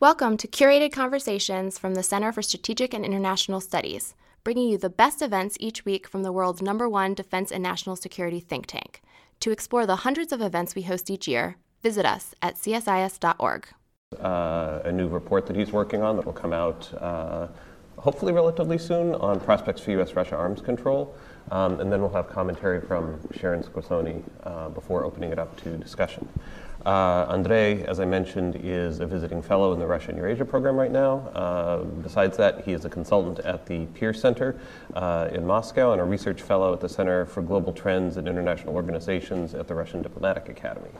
Welcome to curated conversations from the Center for Strategic and International Studies, bringing you the best events each week from the world's number one defense and national security think tank. To explore the hundreds of events we host each year, visit us at csis.org. Uh, a new report that he's working on that will come out uh, hopefully relatively soon on prospects for U.S. Russia arms control. Um, and then we'll have commentary from Sharon Squassoni uh, before opening it up to discussion. Uh, Andrei, as I mentioned, is a visiting fellow in the Russia and Eurasia program right now. Uh, besides that, he is a consultant at the PIR Center uh, in Moscow and a research fellow at the Center for Global Trends and International Organizations at the Russian Diplomatic Academy.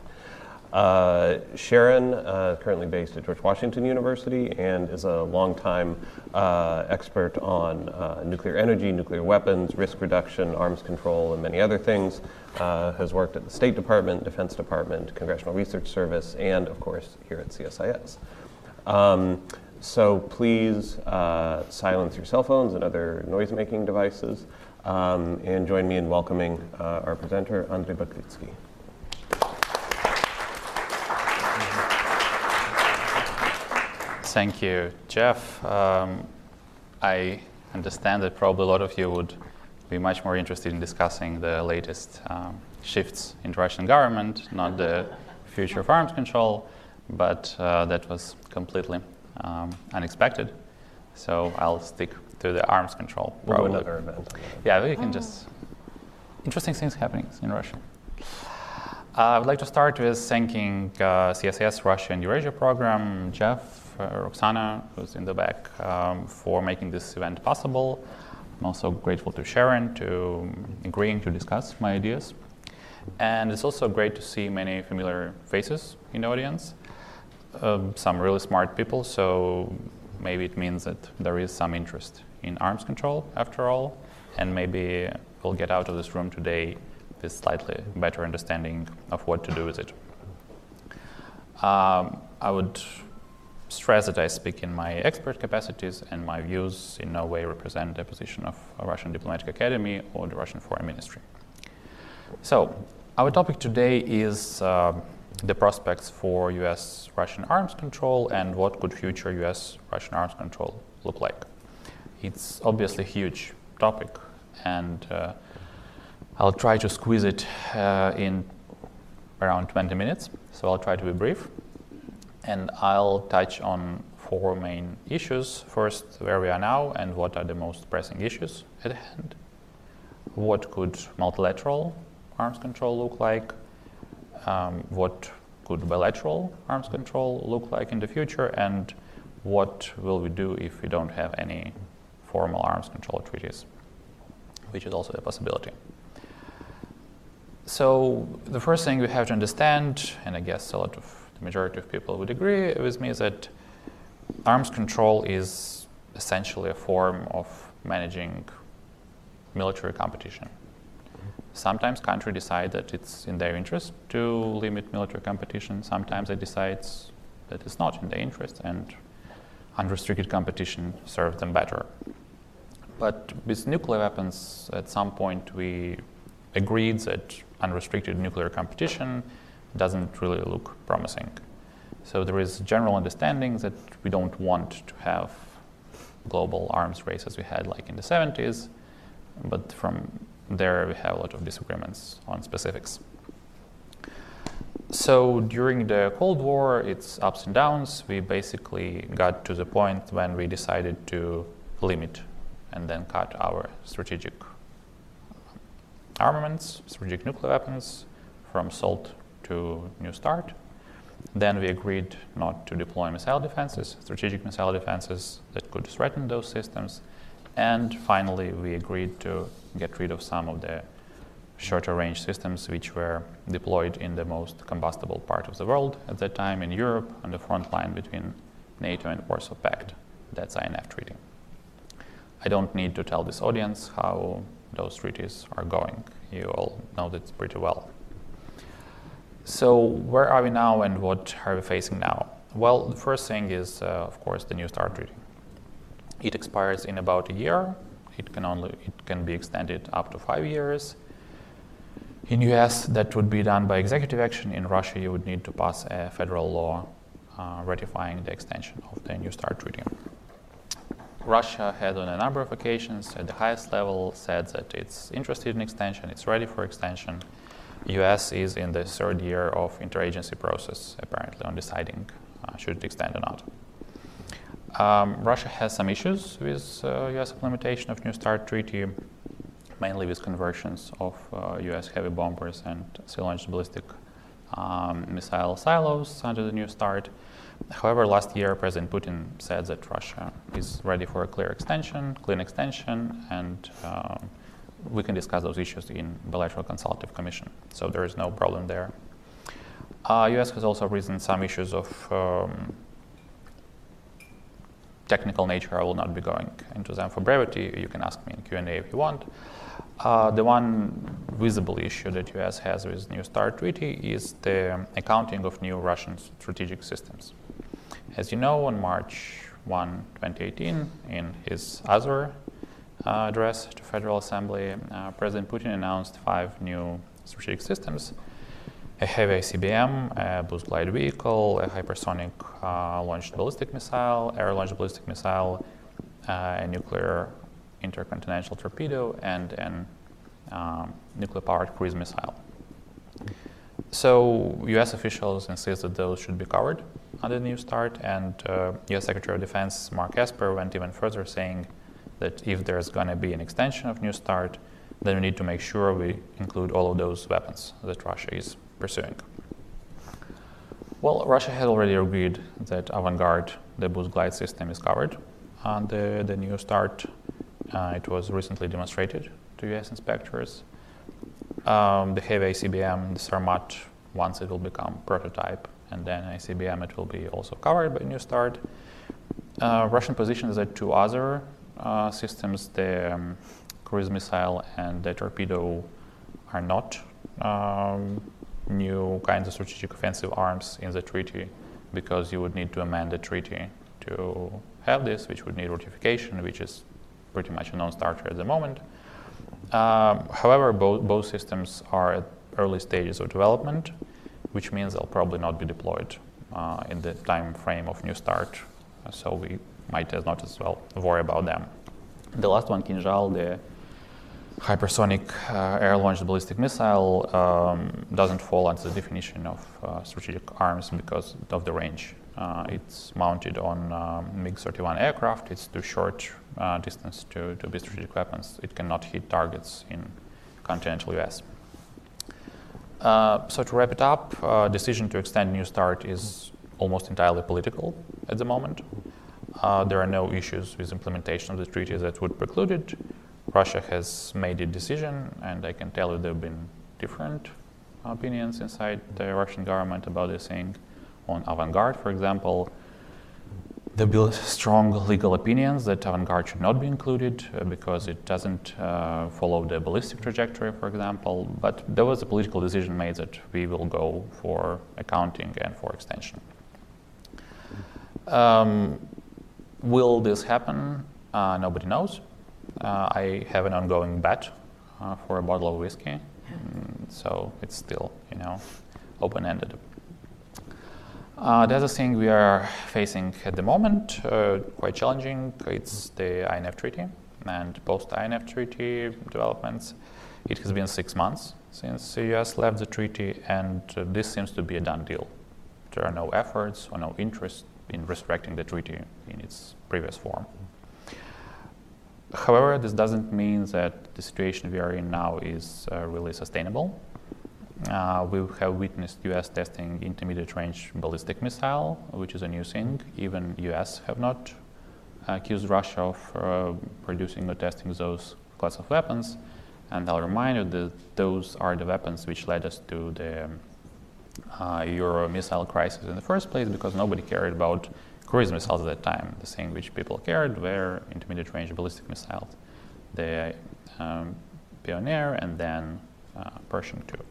Uh, Sharon, uh, currently based at George Washington University, and is a longtime uh, expert on uh, nuclear energy, nuclear weapons, risk reduction, arms control, and many other things. Uh, has worked at the State Department, Defense Department, Congressional Research Service, and of course here at CSIS. Um, so please uh, silence your cell phones and other noise-making devices, um, and join me in welcoming our presenter, Andrei Baklitskiy. Thank you, Jeff. Um, I understand that probably a lot of you would be much more interested in discussing the latest um, shifts in the Russian government, not the future of arms control, but uh, that was completely um, unexpected. So I'll stick to the arms control. We'll another event. Yeah, we can just interesting things happening in Russia. Uh, I would like to start with thanking uh, CSIS Russia and Eurasia program, Jeff, uh, Roxana, who's in the back, um, for making this event possible. I'm also grateful to Sharon to agreeing to discuss my ideas. And it's also great to see many familiar faces in the audience, um, some really smart people, so maybe it means that there is some interest in arms control after all, and maybe we'll get out of this room today with slightly better understanding of what to do with it. Um, I would stress that I speak in my expert capacities and my views in no way represent the position of a Russian Diplomatic Academy or the Russian Foreign Ministry. So, our topic today is uh, the prospects for US Russian arms control and what could future US Russian arms control look like. It's obviously a huge topic, and uh, I'll try to squeeze it uh, in around 20 minutes, so I'll try to be brief and I'll touch on four main issues. First, where we are now and what are the most pressing issues at hand. What could multilateral arms control look like? Um, what could bilateral arms control look like in the future? And what will we do if we don't have any formal arms control treaties, which is also a possibility. So, the first thing we have to understand, and I guess a lot of the majority of people would agree with me that arms control is essentially a form of managing military competition. Sometimes countries decide that it's in their interest to limit military competition. Sometimes they decide that it's not in their interest and unrestricted competition serves them better. But with nuclear weapons, at some point we agreed that unrestricted nuclear competition doesn't really look promising. So there is general understanding that we don't want to have global arms race as we had like in the 70s, but from there we have a lot of disagreements on specifics. So during the Cold War, its ups and downs, we basically got to the point when we decided to limit and then cut our strategic armaments, strategic nuclear weapons from SALT to New START. Then we agreed not to deploy missile defenses, strategic missile defenses that could threaten those systems. And finally, we agreed to get rid of some of the shorter range systems which were deployed in the most combustible part of the world at that time in Europe on the front line between NATO and Warsaw Pact. That's INF Treaty. I don't need to tell this audience how those treaties are going. You all know that pretty well. So, where are we now and what are we facing now? Well, the first thing is, uh, of course, the New START treaty. It expires in about a year. It can only it can be extended up to five years. In US, that would be done by executive action. In Russia, you would need to pass a federal law uh, ratifying the extension of the New START treaty. Russia had on a number of occasions at the highest level said that it's interested in extension, it's ready for extension. US is in the third year of interagency process apparently on deciding uh, should it extend or not. Um, Russia has some issues with uh, US implementation of New START treaty, mainly with conversions of uh, US heavy bombers and sea-launched ballistic um, missile silos under the New START. However, last year President Putin said that Russia is ready for a clear extension, clean extension, and um, we can discuss those issues in bilateral consultative commission. So there is no problem there. Uh, U.S. has also risen some issues of um, technical nature. I will not be going into them for brevity. You can ask me in Q&A if you want. Uh, the one visible issue that U.S. has with New START treaty is the accounting of new Russian strategic systems. As you know, on March 1, 2018, in his uh, address to Federal Assembly, uh, President Putin announced five new strategic systems: a heavy ICBM, a boost glide vehicle, a hypersonic uh, launched ballistic missile, air-launched ballistic missile, uh, a nuclear intercontinental torpedo, and an um, nuclear-powered cruise missile. So U.S. officials insist that those should be covered under the New START, and uh, U.S. Secretary of Defense Mark Esper went even further, saying that if there's going to be an extension of New START, then we need to make sure we include all of those weapons that Russia is pursuing. Well, Russia had already agreed that Avangard, the boost glide system, is covered on the, New START. Uh, it was recently demonstrated to US inspectors. Um, the heavy ICBM, the Sarmat, once it will become prototype, and then ICBM, it will be also covered by New START. Uh, Russian position is that two other systems, the um, cruise missile and the torpedo, are not um, new kinds of strategic offensive arms in the treaty because you would need to amend the treaty to have this, which would need ratification, which is pretty much a non-starter at the moment. Um, however, both, both systems are at early stages of development, which means they'll probably not be deployed uh, in the time frame of New START. So we might as not as well worry about them. The last one, Kinzhal, the hypersonic uh, air-launched ballistic missile, um, doesn't fall under the definition of uh, strategic arms because of the range. Uh, it's mounted on um, MiG-31 aircraft. It's too short uh, distance to, to be strategic weapons. It cannot hit targets in continental U.S. Uh, so to wrap it up, uh, decision to extend New START is almost entirely political at the moment. Uh, there are no issues with implementation of the treaty that would preclude it. Russia has made a decision, and I can tell you there have been different opinions inside the Russian government about this thing. On Avangard, for example, there be strong legal opinions that Avangard should not be included uh, because it doesn't uh, follow the ballistic trajectory, for example. But there was a political decision made that we will go for accounting and for extension. Um, will this happen? Uh, nobody knows. Uh, I have an ongoing bet uh, for a bottle of whiskey, mm, so it's still, you know, open-ended. Uh, the other thing we are facing at the moment, uh, quite challenging, it's the INF Treaty and post-INF Treaty developments. It has been six months since the US left the treaty, and uh, this seems to be a done deal. There are no efforts or no interest in respecting the treaty in its previous form. However, this doesn't mean that the situation we are in now is uh, really sustainable. Uh, we have witnessed U.S. testing intermediate-range ballistic missile, which is a new thing. Even U.S. have not accused Russia of uh, producing or testing those class of weapons. And I'll remind you that those are the weapons which led us to the uh, Euro missile crisis in the first place, because nobody cared about cruise missiles at that time. The thing which people cared were intermediate-range ballistic missiles, the um, Pioneer and then uh, Pershing II.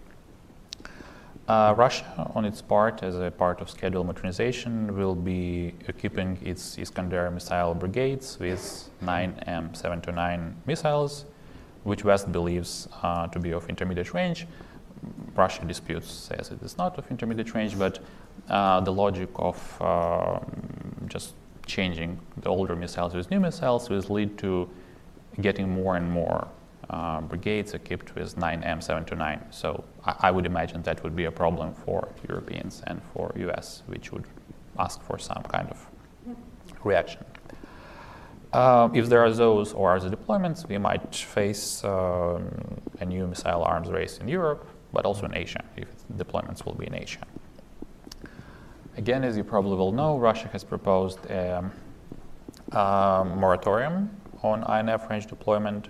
Uh, Russia, on its part, as a part of scheduled modernization, will be equipping its Iskander missile brigades with nine M729 missiles, which West believes uh, to be of intermediate range. Russia disputes says it is not of intermediate range, but uh, the logic of uh, just changing the older missiles with new missiles will lead to getting more and more uh, brigades equipped with 9M729. So I, I, would imagine that would be a problem for Europeans and for US, which would ask for some kind of reaction. Uh, if there are those or other deployments, we might face um, a new missile arms race in Europe, but also in Asia, if deployments will be in Asia. Again, as you probably will know, Russia has proposed a, a moratorium on INF range deployment.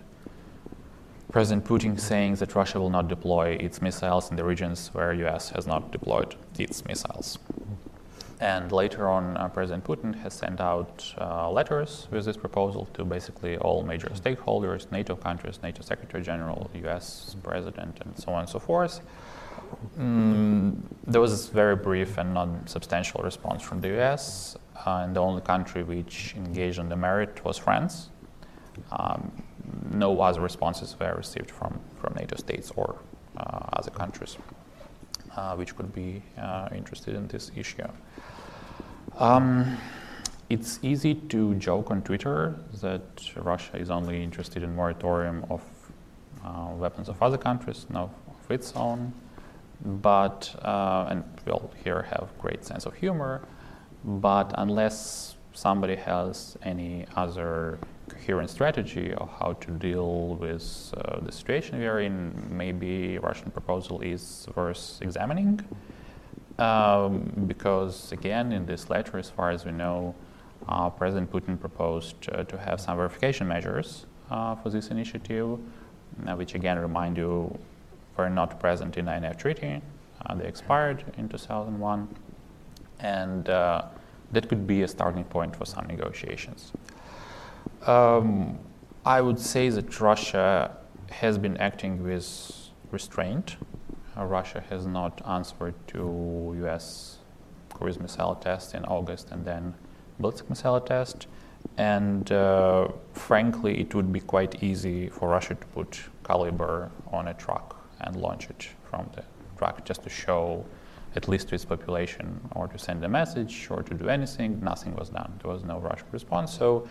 President Putin saying that Russia will not deploy its missiles in the regions where US has not deployed its missiles. And later on, uh, President Putin has sent out uh, letters with this proposal to basically all major stakeholders, NATO countries, NATO Secretary General, US President, and so on and so forth. Mm, there was a very brief and non substantial response from the US, uh, and the only country which engaged on the merit was France. Um, no other responses were received from, from NATO states or uh, other countries which could be uh, interested in this issue. Um, it's easy to joke on Twitter that Russia is only interested in moratorium of uh, weapons of other countries, not of its own. But uh, and we all here have great sense of humor. But unless somebody has any other coherent strategy of how to deal with uh, the situation we are in, maybe Russian proposal is worth examining. Um, because again, in this letter, as far as we know, uh, President Putin proposed uh, to have some verification measures uh, for this initiative, uh, which again remind you were not present in the INF Treaty. Uh, they expired in 2001, and that could be a starting point for some negotiations. Um, I would say that Russia has been acting with restraint uh, Russia has not answered to U.S. cruise missile test in August and then ballistic missile test. And uh, frankly, it would be quite easy for Russia to put Kalibr on a truck and launch it from the truck just to show, at least to its population, or to send a message or to do anything. Nothing was done. There was no Russian response. So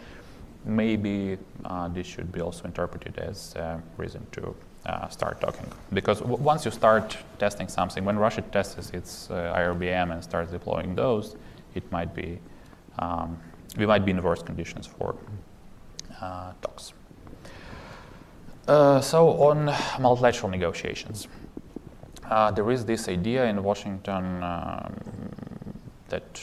maybe uh, this should be also interpreted as a reason to uh, start talking. Because w- once you start testing something, when Russia tests its uh, IRBM and starts deploying those, it might be um, we might be in worse conditions for uh, talks. Uh, so on multilateral negotiations, uh, there is this idea in Washington um, that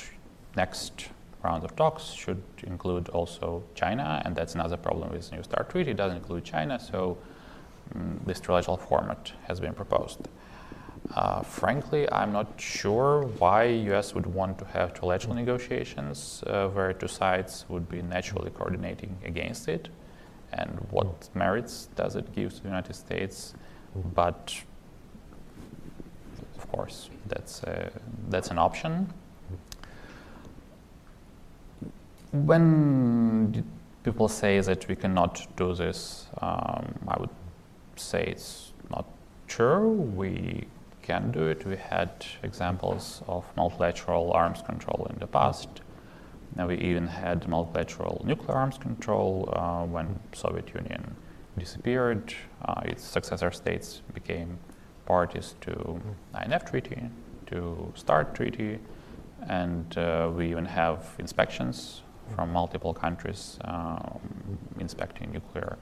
next round of talks should include also China, and that's another problem with the New START Treaty. It doesn't include China, so um, this trilateral format has been proposed. Uh, frankly, I'm not sure why U.S. would want to have trilateral negotiations uh, where two sides would be naturally coordinating against it, and what merits does it give to the United States? But of course, that's a, that's an option. When people say that we cannot do this, um, I would say it's not true. We can do it. We had examples of multilateral arms control in the past. Now we even had multilateral nuclear arms control uh, when Soviet Union disappeared. Uh, its successor states became parties to INF Treaty, to START Treaty, and uh, we even have inspections from multiple countries um, inspecting nuclear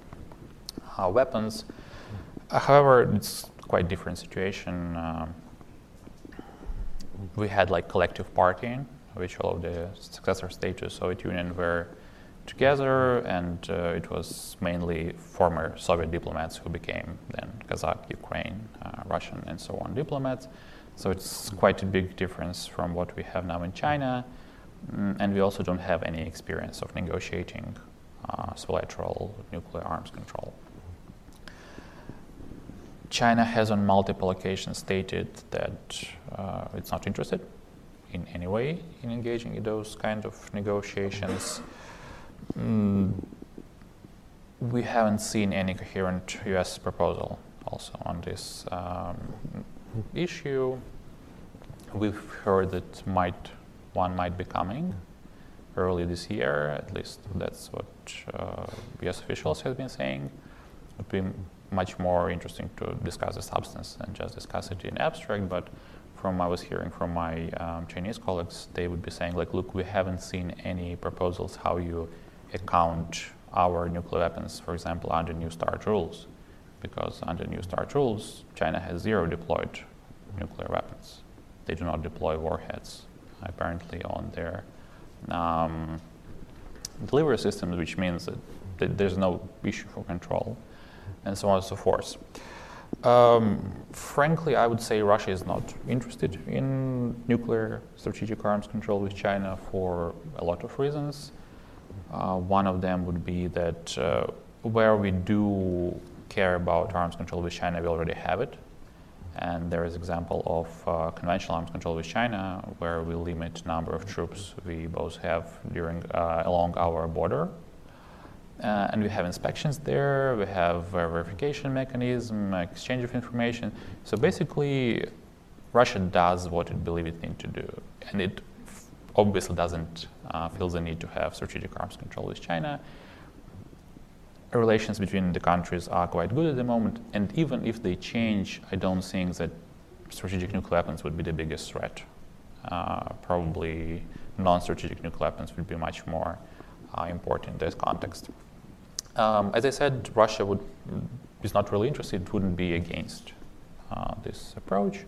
uh, weapons. However, it's quite different situation. Um, we had like collective partying, which all of the successor states of Soviet Union were together, and uh, it was mainly former Soviet diplomats who became then Kazakh, Ukraine, uh, Russian, and so on diplomats. So it's quite a big difference from what we have now in China, and we also don't have any experience of negotiating uh, bilateral nuclear arms control. China has on multiple occasions stated that uh, it's not interested in any way in engaging in those kind of negotiations. Mm, we haven't seen any coherent US proposal also on this. Um, issue. We've heard that might one might be coming early this year. At least that's what uh, U.S. officials have been saying. It would be much more interesting to discuss the substance than just discuss it in abstract. But from I was hearing from my um, Chinese colleagues, they would be saying like, look, we haven't seen any proposals how you account our nuclear weapons, for example, under New START rules, because under New START rules, China has zero deployed nuclear weapons. They do not deploy warheads, apparently, on their um, delivery systems, which means that, that there's no issue for control and so on and so forth. Um, frankly, I would say Russia is not interested in nuclear strategic arms control with China for a lot of reasons. Uh, one of them would be that uh, where we do care about arms control with China, we already have it. And there is example of uh, conventional arms control with China, where we limit number of troops we both have during uh, along our border uh, and we have inspections there, we have verification mechanism, exchange of information. So basically, Russia does what it believes it needs to do. And it obviously doesn't uh, feel the need to have strategic arms control with China. Relations between the countries are quite good at the moment, and even if they change, I don't think that strategic nuclear weapons would be the biggest threat. Uh, probably non strategic nuclear weapons would be much more uh, important in this context. Um, as I said, Russia would, is not really interested, it wouldn't be against uh, this approach.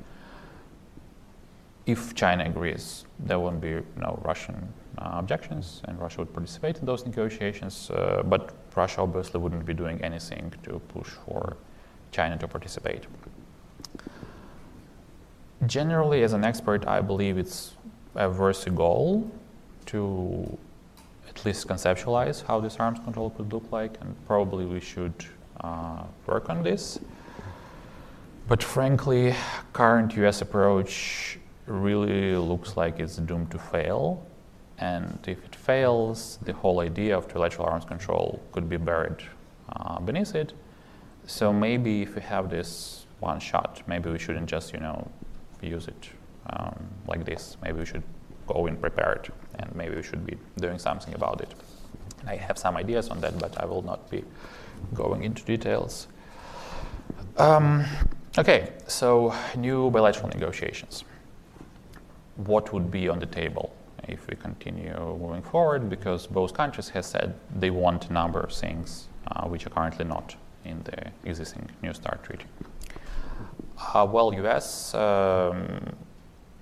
If China agrees, there won't be no Russian objections, and Russia would participate in those negotiations. Uh, but Russia obviously wouldn't be doing anything to push for China to participate. Generally, as an expert, I believe it's a worthy goal to at least conceptualize how this arms control could look like, and probably we should uh, work on this. But frankly, current US approach really looks like it's doomed to fail. And if it fails, the whole idea of trilateral arms control could be buried uh, beneath it. So maybe if we have this one shot, maybe we shouldn't just, you know, use it um, like this. Maybe we should go in prepared and maybe we should be doing something about it. I have some ideas on that, but I will not be going into details. Um, okay, so new bilateral negotiations. What would be on the table if we continue moving forward? Because both countries have said they want a number of things uh, which are currently not in the existing New START treaty. Uh, well, U.S. Um,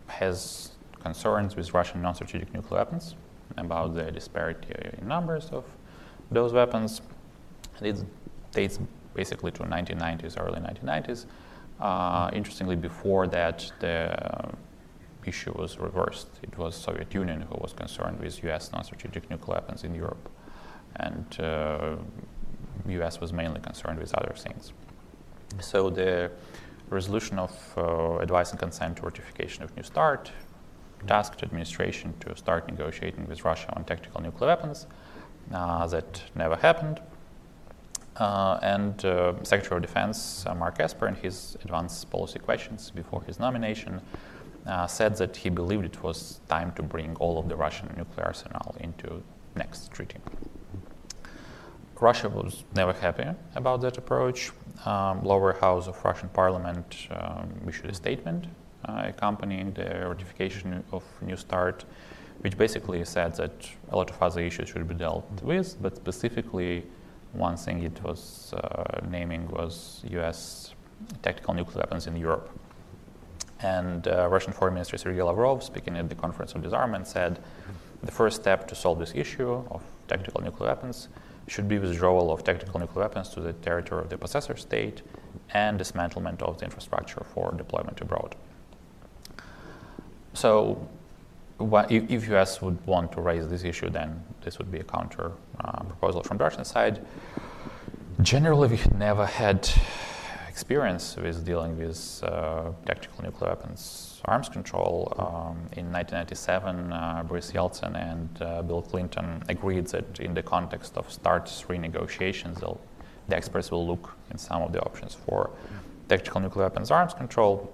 has concerns with Russian non-strategic nuclear weapons, about the disparity in numbers of those weapons. It dates basically to 1990s, early 1990s. Uh, interestingly, before that, the issue was reversed. It was Soviet Union who was concerned with U.S. non-strategic nuclear weapons in Europe, and uh, U.S. was mainly concerned with other things. So the resolution of uh, advice and consent to ratification of New START tasked administration to start negotiating with Russia on tactical nuclear weapons. Uh, that never happened. Uh, and uh, Secretary of Defense uh, Mark Esper, in his advanced policy questions before his nomination, uh, said that he believed it was time to bring all of the Russian nuclear arsenal into next treaty. Russia was never happy about that approach. Um, lower house of Russian parliament um, issued a statement uh, accompanying the ratification of New START, which basically said that a lot of other issues should be dealt with, but specifically one thing it was uh, naming was U.S. tactical nuclear weapons in Europe. And uh, Russian Foreign Minister Sergei Lavrov, speaking at the Conference on Disarmament, said the first step to solve this issue of tactical nuclear weapons should be withdrawal of tactical nuclear weapons to the territory of the possessor state and dismantlement of the infrastructure for deployment abroad. So if US would want to raise this issue, then this would be a counter uh, proposal from the Russian side. Generally, we never had experience with dealing with uh, tactical nuclear weapons arms control. Um, in 1997, uh, Boris Yeltsin and uh, Bill Clinton agreed that in the context of START 3 negotiations, the experts will look in some of the options for tactical nuclear weapons arms control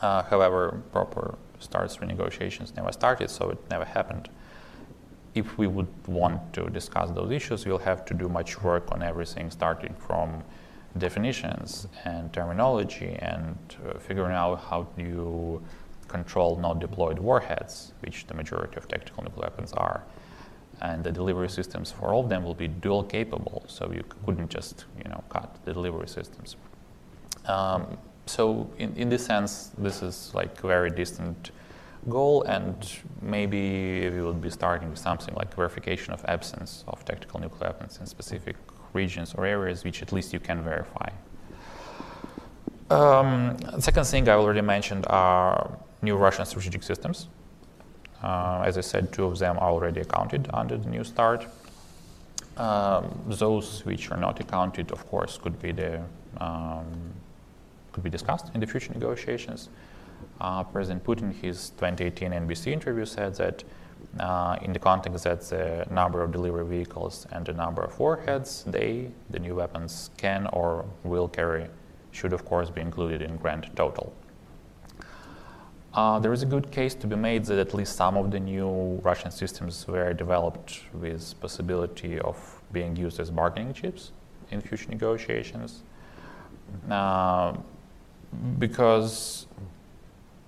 Uh, however, proper STARTs renegotiations never started, so it never happened. If we would want to discuss those issues, we'll have to do much work on everything, starting from definitions and terminology and uh, figuring out how you control not deployed warheads, which the majority of tactical nuclear weapons are. And the delivery systems for all of them will be dual capable, so you couldn't just you know cut the delivery systems. Um, so in, in this sense, this is like a very distant goal, and maybe we would be starting with something like verification of absence of tactical nuclear weapons in specific regions or areas which at least you can verify. Um, second thing I already mentioned are new Russian strategic systems. Uh, as I said, two of them are already accounted under the new START. Um, those which are not accounted, of course, could be the um, could be discussed in the future negotiations. Uh, President Putin, his 2018 NBC interview said that uh, in the context that the number of delivery vehicles and the number of warheads they, the new weapons, can or will carry should, of course, be included in grand total. Uh, there is a good case to be made that at least some of the new Russian systems were developed with possibility of being used as bargaining chips in future negotiations. Uh, because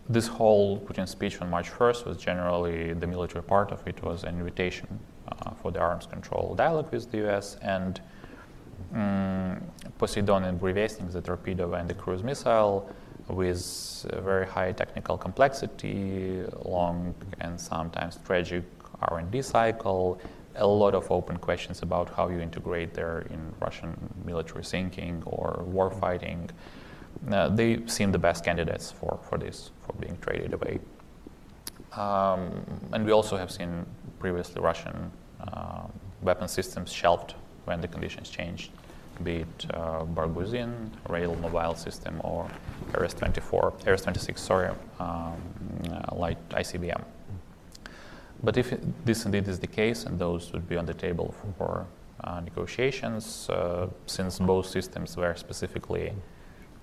this whole Putin speech on March 1st was generally the military part of it was an invitation uh, for the arms control dialogue with the US and um, Poseidon and Burevestnik, the torpedo and the cruise missile, with very high technical complexity, long and sometimes tragic R&D cycle, a lot of open questions about how you integrate there in Russian military thinking or war fighting uh, they seem the best candidates for, for this, for being traded away. Um, and we also have seen previously Russian uh, weapon systems shelved when the conditions changed, be it uh, Barguzin, rail mobile system, or RS-24, RS-26, sorry, um, uh, light ICBM. But if this indeed is the case, and those would be on the table for uh, negotiations, uh, since both systems were specifically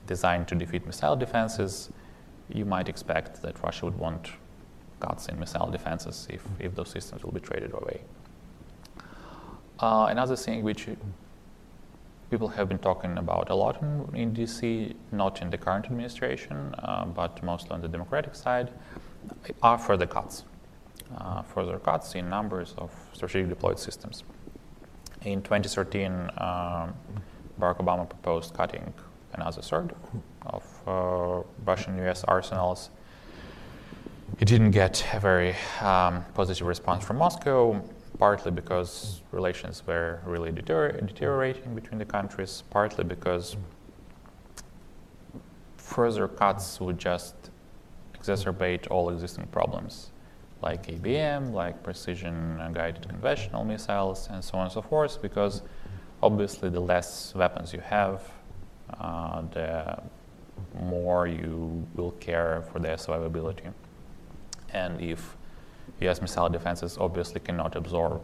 designed to defeat missile defenses, you might expect that Russia would want cuts in missile defenses if, if those systems will be traded away. Uh, another thing which people have been talking about a lot in, in DC, not in the current administration, uh, but mostly on the Democratic side, are further cuts. Uh, further cuts in numbers of strategic deployed systems. In 2013, um, Barack Obama proposed cutting another third of uh, Russian US arsenals. It didn't get a very um, positive response from Moscow, partly because relations were really deterior- deteriorating between the countries, partly because further cuts would just exacerbate all existing problems like ABM, like precision guided conventional missiles, and so on and so forth, because obviously the less weapons you have, uh, the more you will care for their survivability. And if US missile defenses obviously cannot absorb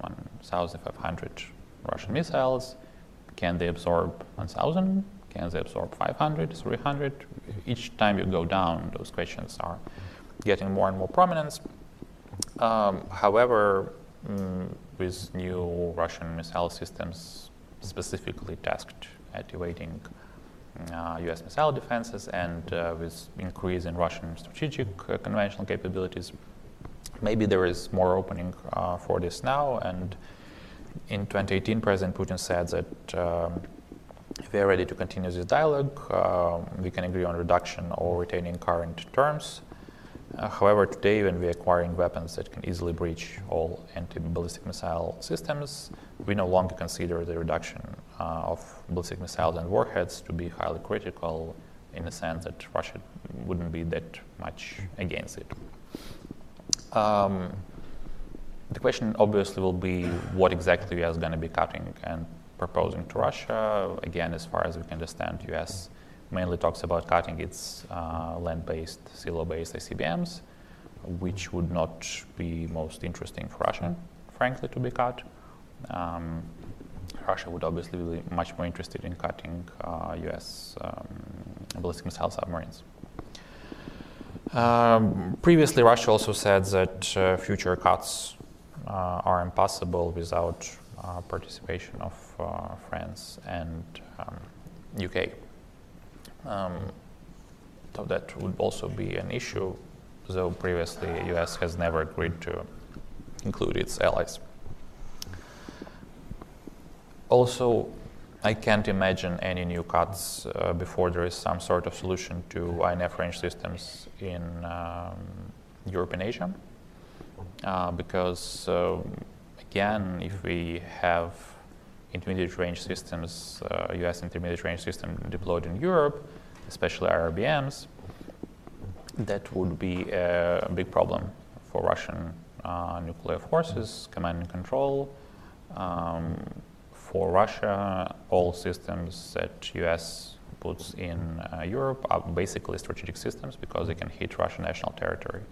1,500 Russian missiles, can they absorb 1,000? Can they absorb 500, 300? Each time you go down, those questions are getting more and more prominence. Um, however, mm, with new Russian missile systems specifically tasked activating uh, US missile defenses and uh, with increase in Russian strategic uh, conventional capabilities. Maybe there is more opening uh, for this now. And in 2018, President Putin said that um, we are ready to continue this dialogue, uh, we can agree on reduction or retaining current terms. Uh, however, today, when we're acquiring weapons that can easily breach all anti ballistic missile systems, we no longer consider the reduction uh, of ballistic missiles and warheads to be highly critical in the sense that Russia wouldn't be that much against it. Um, the question obviously will be what exactly US is going to be cutting and proposing to Russia. Again, as far as we can understand, US mainly talks about cutting its uh, land-based, silo-based ICBMs, which would not be most interesting for Russia, frankly, to be cut. Um, Russia would obviously be much more interested in cutting uh, US um, ballistic missile submarines. Um, previously, Russia also said that uh, future cuts uh, are impossible without uh, participation of uh, France and um, UK. Um, so that would also be an issue, though previously US has never agreed to include its allies. Also, I can't imagine any new cuts uh, before there is some sort of solution to INF range systems in um, Europe and Asia. Uh, because, uh, again, if we have intermediate range systems, US uh, intermediate range system deployed in Europe, especially IRBMs, that would be a big problem for Russian uh, nuclear forces, command and control. Um, for Russia, all systems that US puts in uh, Europe are basically strategic systems because they can hit Russian national territory,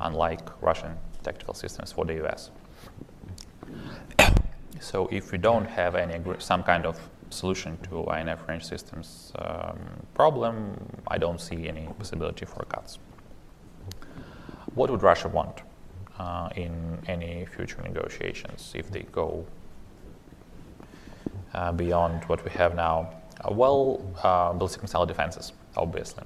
unlike Russian tactical systems for the US. so if we don't have any some kind of solution to INF range systems um, problem, I don't see any possibility for cuts. What would Russia want uh, in any future negotiations if they go uh, beyond what we have now? Uh, well, uh, ballistic missile defenses, obviously.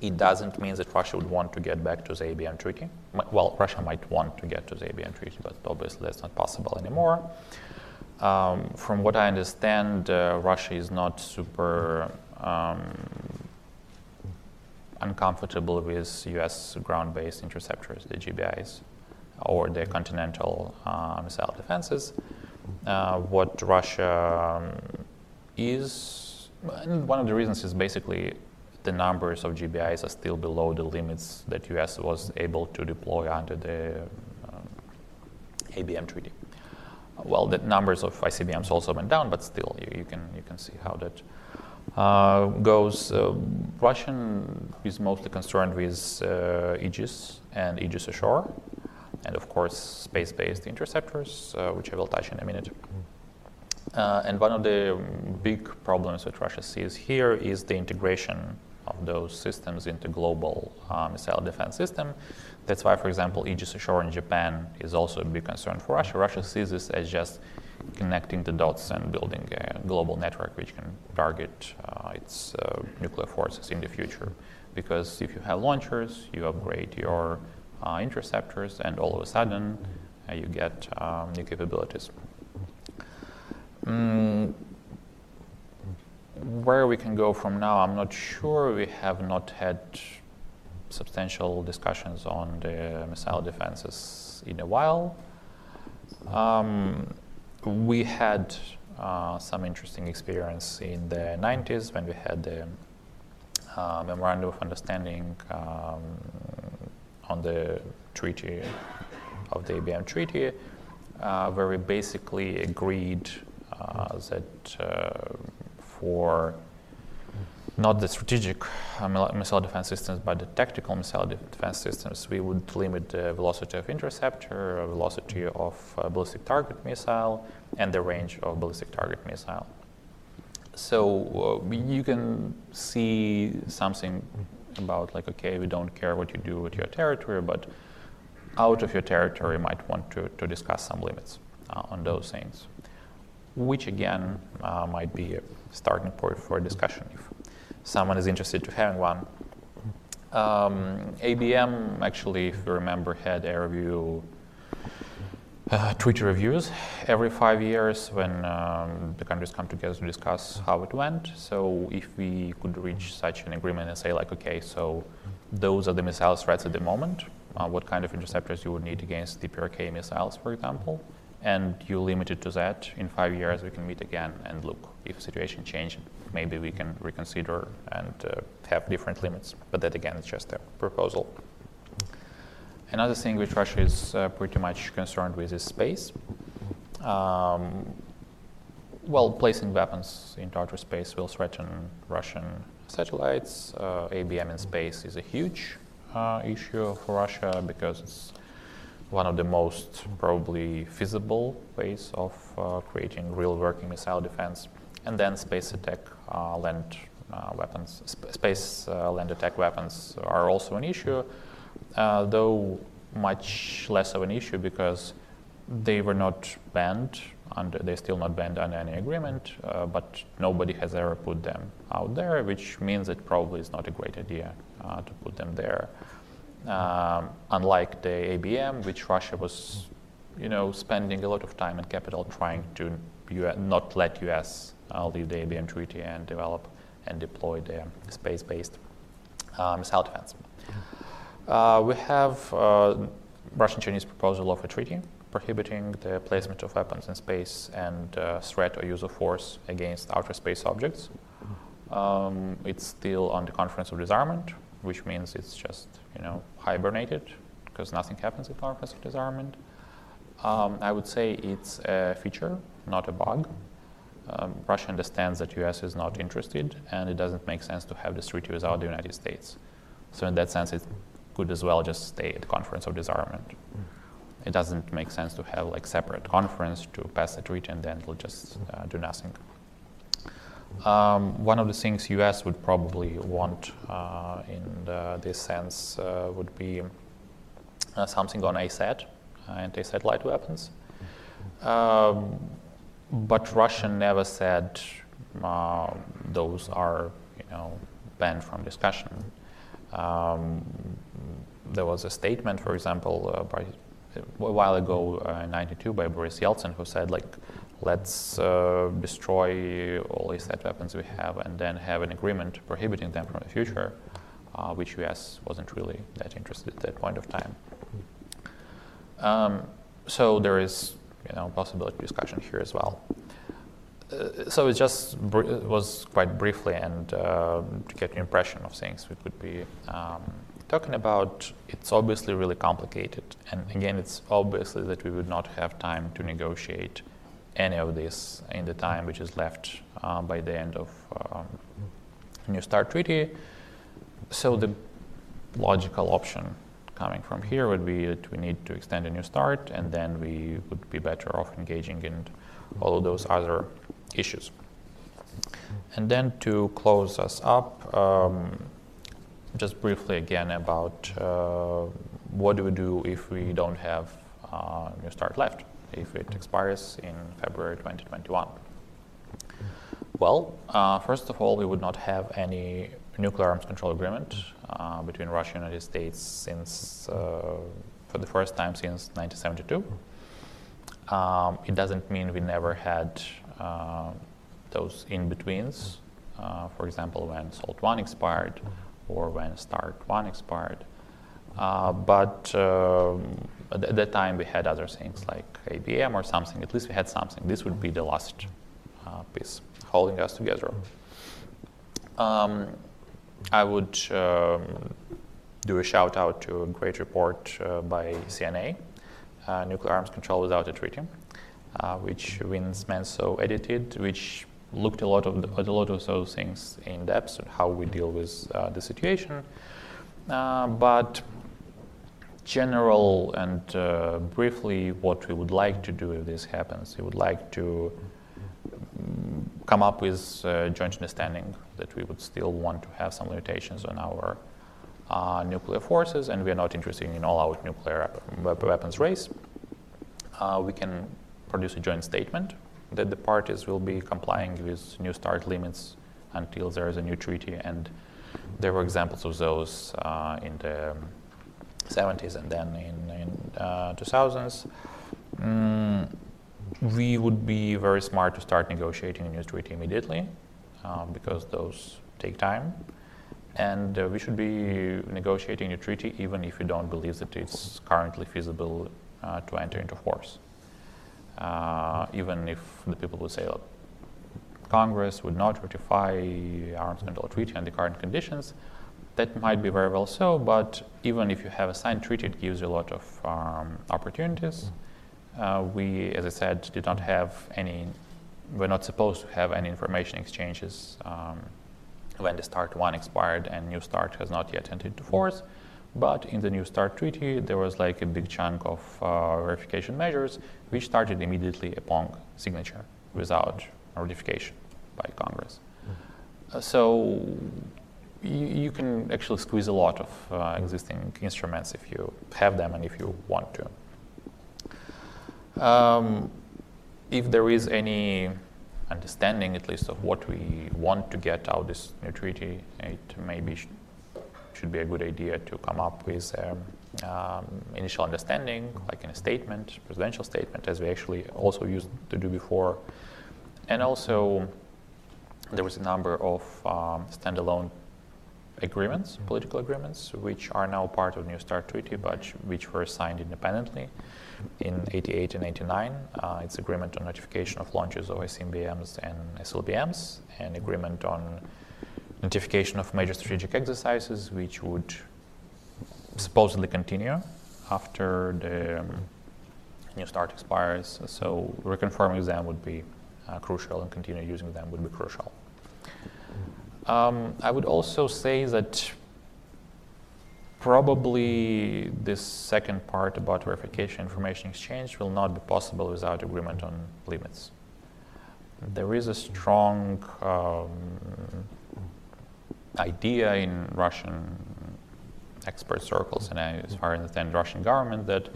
It doesn't mean that Russia would want to get back to the ABM treaty. Well, Russia might want to get to the ABM treaty, but obviously that's not possible anymore. Um, from what I understand, uh, Russia is not super um, uncomfortable with US ground based interceptors, the GBIs, or the continental uh, missile defenses. Uh, what Russia um, is, and one of the reasons is basically the numbers of GBIs are still below the limits that US was able to deploy under the um, ABM treaty. Well, the numbers of ICBMs also went down, but still, you, you can you can see how that uh, goes. Uh, Russian is mostly concerned with uh, Aegis and Aegis Ashore, and of course space-based interceptors, uh, which I will touch in a minute. Uh, and one of the big problems that Russia sees here is the integration of those systems into global uh, missile defense system. That's why, for example, Aegis Ashore in Japan is also a big concern for Russia. Russia sees this as just connecting the dots and building a global network which can target uh, its uh, nuclear forces in the future. Because if you have launchers, you upgrade your uh, interceptors, and all of a sudden uh, you get um, new capabilities. Mm, where we can go from now, I'm not sure. We have not had substantial discussions on the missile defenses in a while. Um, we had uh, some interesting experience in the 90s when we had the uh, memorandum of understanding um, on the treaty of the ABM treaty, uh, where we basically agreed uh, that uh, for not the strategic uh, missile defense systems, but the tactical missile defense systems, we would limit the velocity of interceptor, velocity of uh, ballistic target missile, and the range of ballistic target missile. So uh, you can see something about like, okay, we don't care what you do with your territory, but out of your territory might want to, to discuss some limits uh, on those things, which again uh, might be a starting point for a discussion if someone is interested to having one. Um, ABM actually, if you remember, had a review, uh, treaty reviews every five years when um, the countries come together to discuss how it went. So if we could reach such an agreement and say like, okay, so those are the missile threats at the moment, uh, what kind of interceptors you would need against the PRK missiles, for example, and you limit it to that, in five years we can meet again and look if the situation changed, maybe we can reconsider and uh, have different limits. But that again is just a proposal. Another thing which Russia is uh, pretty much concerned with is space. Um, well, placing weapons into outer space will threaten Russian satellites. Uh, ABM in space is a huge uh, issue for Russia because it's one of the most probably feasible ways of uh, creating real working missile defense. And then space attack, uh, land uh, weapons, sp- space land attack weapons are also an issue, uh, though much less of an issue because they were not banned under, they're still not banned under any agreement, uh, but nobody has ever put them out there, which means it probably is not a great idea uh, to put them there. Um, unlike the ABM, which Russia was, you know, spending a lot of time and capital trying to US, not let US uh, leave the ABM treaty and develop and deploy the space-based missile defense. Uh, we have Russian-Chinese proposal of a treaty prohibiting the placement of weapons in space and uh, threat or use of force against outer space objects. Um, it's still on the Conference of Disarmament, which means it's just you know hibernated because nothing happens at Conference of Disarmament. Um, I would say it's a feature, not a bug. Um, Russia understands that U.S. is not interested, and it doesn't make sense to have this treaty without the United States. So in that sense, it could as well just stay at the Conference of Disarmament. It doesn't make sense to have like separate conference to pass a treaty and then it'll just uh, do nothing. Um, one of the things U.S. would probably want uh, in the, this sense uh, would be uh, something on ASAT, anti-satellite weapons. Um, but Russia never said uh, those are, you know, banned from discussion. Um, there was a statement, for example, uh, by, a while ago uh, in '92 by Boris Yeltsin, who said, like, let's uh, destroy all these ASAT weapons we have and then have an agreement prohibiting them from the future, uh, which US wasn't really that interested at that point of time. Um, so there is, you know, possibility discussion here as well. Uh, so it just was quite briefly and uh, to get an impression of things we could be um, talking about. It's obviously really complicated, and again, it's obviously that we would not have time to negotiate any of this in the time which is left uh, by the end of um, New START treaty. So the logical option coming from here would be that we need to extend a New START, and then we would be better off engaging in all of those other issues. And then to close us up, um, just briefly again about uh, what do we do if we don't have uh, New START left, if it expires in February 2021. Well, uh, first of all, we would not have any nuclear arms control agreement uh, between Russia and the United States since, uh, for the first time since 1972. Um, it doesn't mean we never had those in betweens. Uh, for example, when SALT 1 expired or when START 1 expired. Uh, but um, at that time, we had other things like ABM or something. At least we had something. This would be the last uh, piece holding us together. Um, I would um, do a shout out to a great report uh, by CNA, uh, Nuclear Arms Control Without a Treaty, uh, which Vince Manzo edited, which looked a lot of the, a lot of those things in depth and how we deal with uh, the situation. Uh, but general and uh, briefly, what we would like to do if this happens, we would like to um, come up with joint understanding that we would still want to have some limitations on our uh, nuclear forces, and we are not interested in all-out nuclear weapons race. Uh, we can produce a joint statement that the parties will be complying with New START limits until there is a new treaty, and there were examples of those uh, in the 70s and then in, in uh, 2000s. Mm, we would be very smart to start negotiating a new treaty immediately uh, because those take time. And uh, we should be negotiating a treaty even if we don't believe that it's currently feasible uh, to enter into force. Uh, even if the people would say, look, Congress would not ratify arms control treaty under current conditions, that might be very well so, but even if you have a signed treaty, it gives you a lot of um, opportunities. Uh, we, as I said, did not have any, we're not supposed to have any information exchanges um, when the START 1 expired and New START has not yet entered into force. But in the New START treaty, there was like a big chunk of uh, verification measures, which started immediately upon signature without ratification by Congress. so you, you, can actually squeeze a lot of uh, existing instruments if you have them and if you want to. Um, if there is any understanding, at least, of what we want to get out of this new treaty, it maybe sh- should be a good idea to come up with um, um, initial understanding, like in a statement, presidential statement, as we actually also used to do before. And also, there was a number of um, standalone agreements, political agreements, which are now part of the New START Treaty, but which were signed independently in 88 and 89. Uh, it's agreement on notification of launches of ICBMs and SLBMs, and agreement on notification of major strategic exercises, which would supposedly continue after the um, New START expires. So reconfirming them would be uh, crucial, and continue using them would be crucial. Um, I would also say that probably this second part about verification information exchange will not be possible without agreement on limits. There is a strong um, idea in Russian expert circles, and I, as far as I understand, Russian government that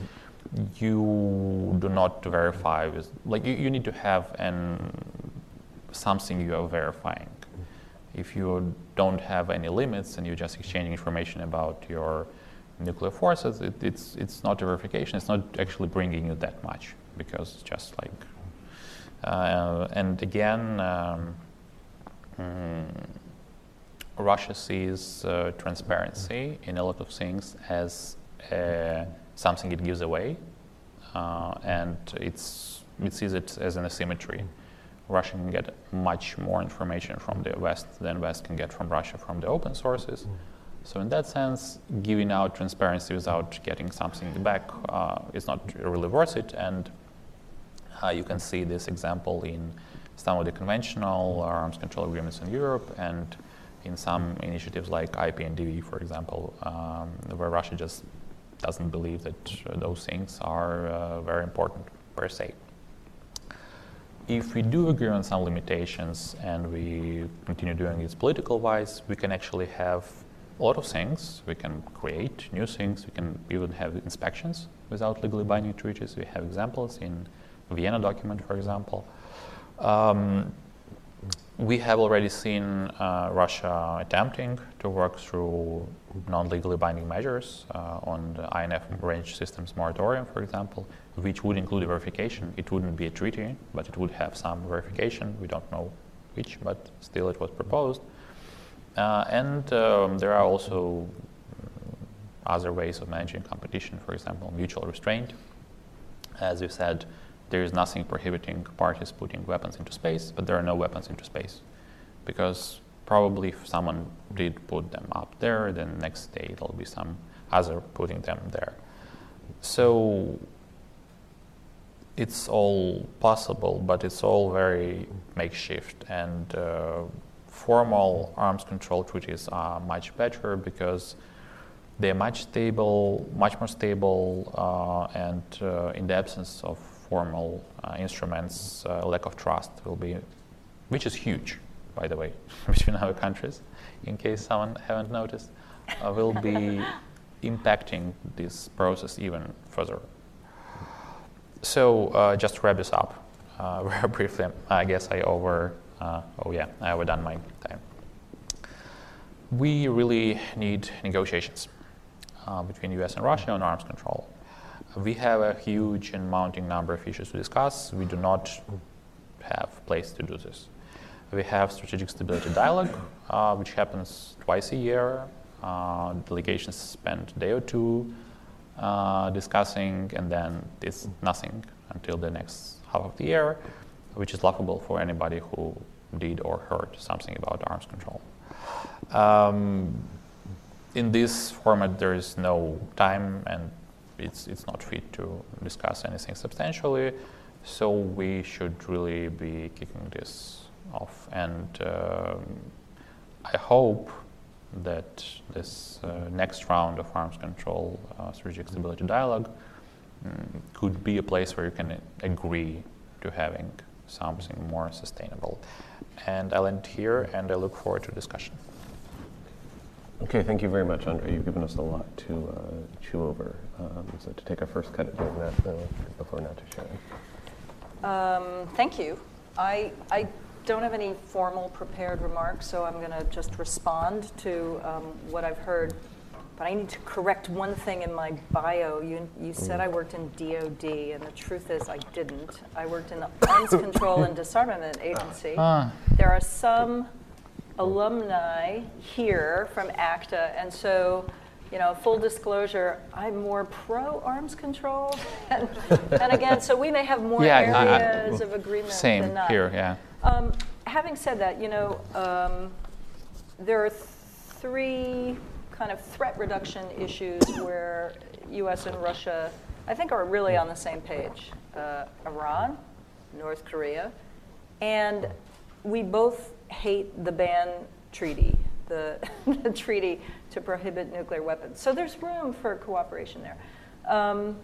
you do not verify with, like you, you need to have an something you are verifying if you don't have any limits and you're just exchanging information about your nuclear forces, it, it's, it's not a verification. It's not actually bringing you that much because it's just like. Uh, and again, um, mm, Russia sees uh, transparency in a lot of things as uh, something it gives away, uh, and it's, it sees it as an asymmetry. Russia can get much more information from the West than the West can get from Russia from the open sources. So in that sense, giving out transparency without getting something back uh, is not really worth it. And uh, you can see this example in some of the conventional arms control agreements in Europe and in some initiatives like IP and IPNDV, for example, um, where Russia just doesn't believe that those things are uh, very important per se if we do agree on some limitations and we continue doing it political wise, we can actually have a lot of things. We can create new things. We can even have inspections without legally binding treaties. We have examples in Vienna document, for example. Um, we have already seen uh, Russia attempting to work through non-legally binding measures uh, on the INF range systems moratorium, for example, which would include a verification. It wouldn't be a treaty, but it would have some verification. We don't know which, but still it was proposed. Uh, and um, there are also other ways of managing competition, for example, mutual restraint. As you said, there is nothing prohibiting parties putting weapons into space, but there are no weapons into space. Because probably if someone did put them up there, then next day there'll be some other putting them there. So it's all possible, but it's all very makeshift. And uh, formal arms control treaties are much better because they're much stable, much more stable, uh, and uh, in the absence of formal uh, instruments, uh, lack of trust will be, which is huge, by the way, between our countries, in case someone haven't noticed, uh, will be impacting this process even further. So uh, just to wrap this up uh, very briefly, I guess I over, uh, oh yeah, I overdone my time. We really need negotiations between US and Russia on arms control. We have a huge and mounting number of issues to discuss. We do not have place to do this. We have strategic stability dialogue, uh, which happens twice a year. Uh, delegations spend a day or two uh, discussing, and then it's nothing until the next half of the year, which is laughable for anybody who did or heard something about arms control. Um, in this format, there is no time and it's, it's not fit to discuss anything substantially. So we should really be kicking this off. And um, I hope that this uh, next round of arms control uh, strategic stability dialogue um, could be a place where you can agree to having something more sustainable. And I'll end here, and I look forward to discussion. Okay, thank you very much, Andre. You've given us a lot to uh, chew over. Um, so to take our first cut at doing that, uh, before now to Sharon. Um, thank you. I, I don't have any formal prepared remarks, so I'm going to just respond to um, what I've heard. But I need to correct one thing in my bio. You, you said I worked in DOD, and the truth is I didn't. I worked in the Arms Control and Disarmament Agency. Ah. There are some alumni here from ACDA, and so, you know, full disclosure, I'm more pro arms control. and, and again, so we may have more Yeah, I- I- areas of agreement Same than not. here, yeah. Um, having said that, you know, um, there are three kind of threat reduction issues where U.S. and Russia, I think, are really on the same page. Uh, Iran, North Korea, and we both hate the ban treaty, the, the treaty to prohibit nuclear weapons. So there's room for cooperation there. Um,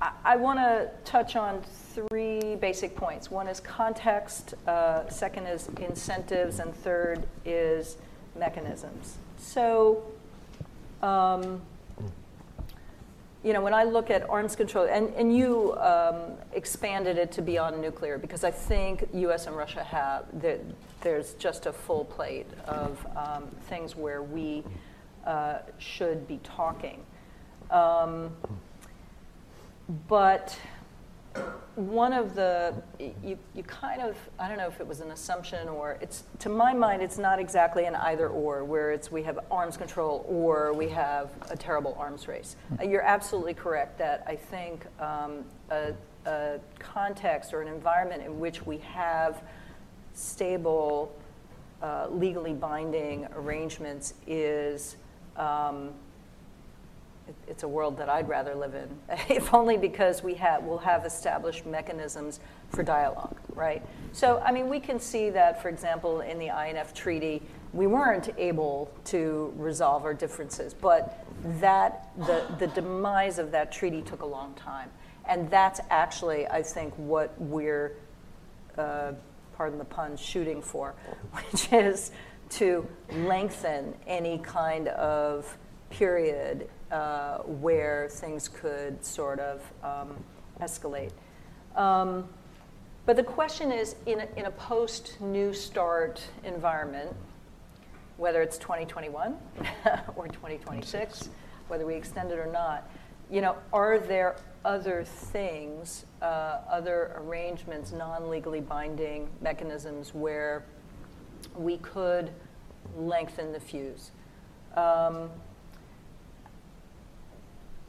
I, I want to touch on three basic points. One is context, uh, second is incentives, and third is mechanisms. So, um, you know, when I look at arms control, and, and you um, expanded it to beyond nuclear, because I think US and Russia have, that there's just a full plate of um, things where we uh, should be talking. Um, but one of the you, you kind of i don't know if it was an assumption or it's to my mind it's not exactly an either or where it's we have arms control or we have a terrible arms race uh, you're absolutely correct that i think um, a, a context or an environment in which we have stable uh, legally binding arrangements is um, it- it's a world that I'd rather live in, if only because we have, we'll have established mechanisms for dialogue, right? So, I mean, we can see that, for example, in the INF Treaty, we weren't able to resolve our differences, but that, the, the demise of that treaty took a long time. And that's actually, I think, what we're, uh, pardon the pun, shooting for, which is to lengthen any kind of period uh, where things could sort of um, escalate. Um, but the question is in a, in a post New START environment, whether it's 2021 or 2026, whether we extend it or not, you know, are there other things, uh, other arrangements, non legally binding mechanisms where we could lengthen the fuse? Um,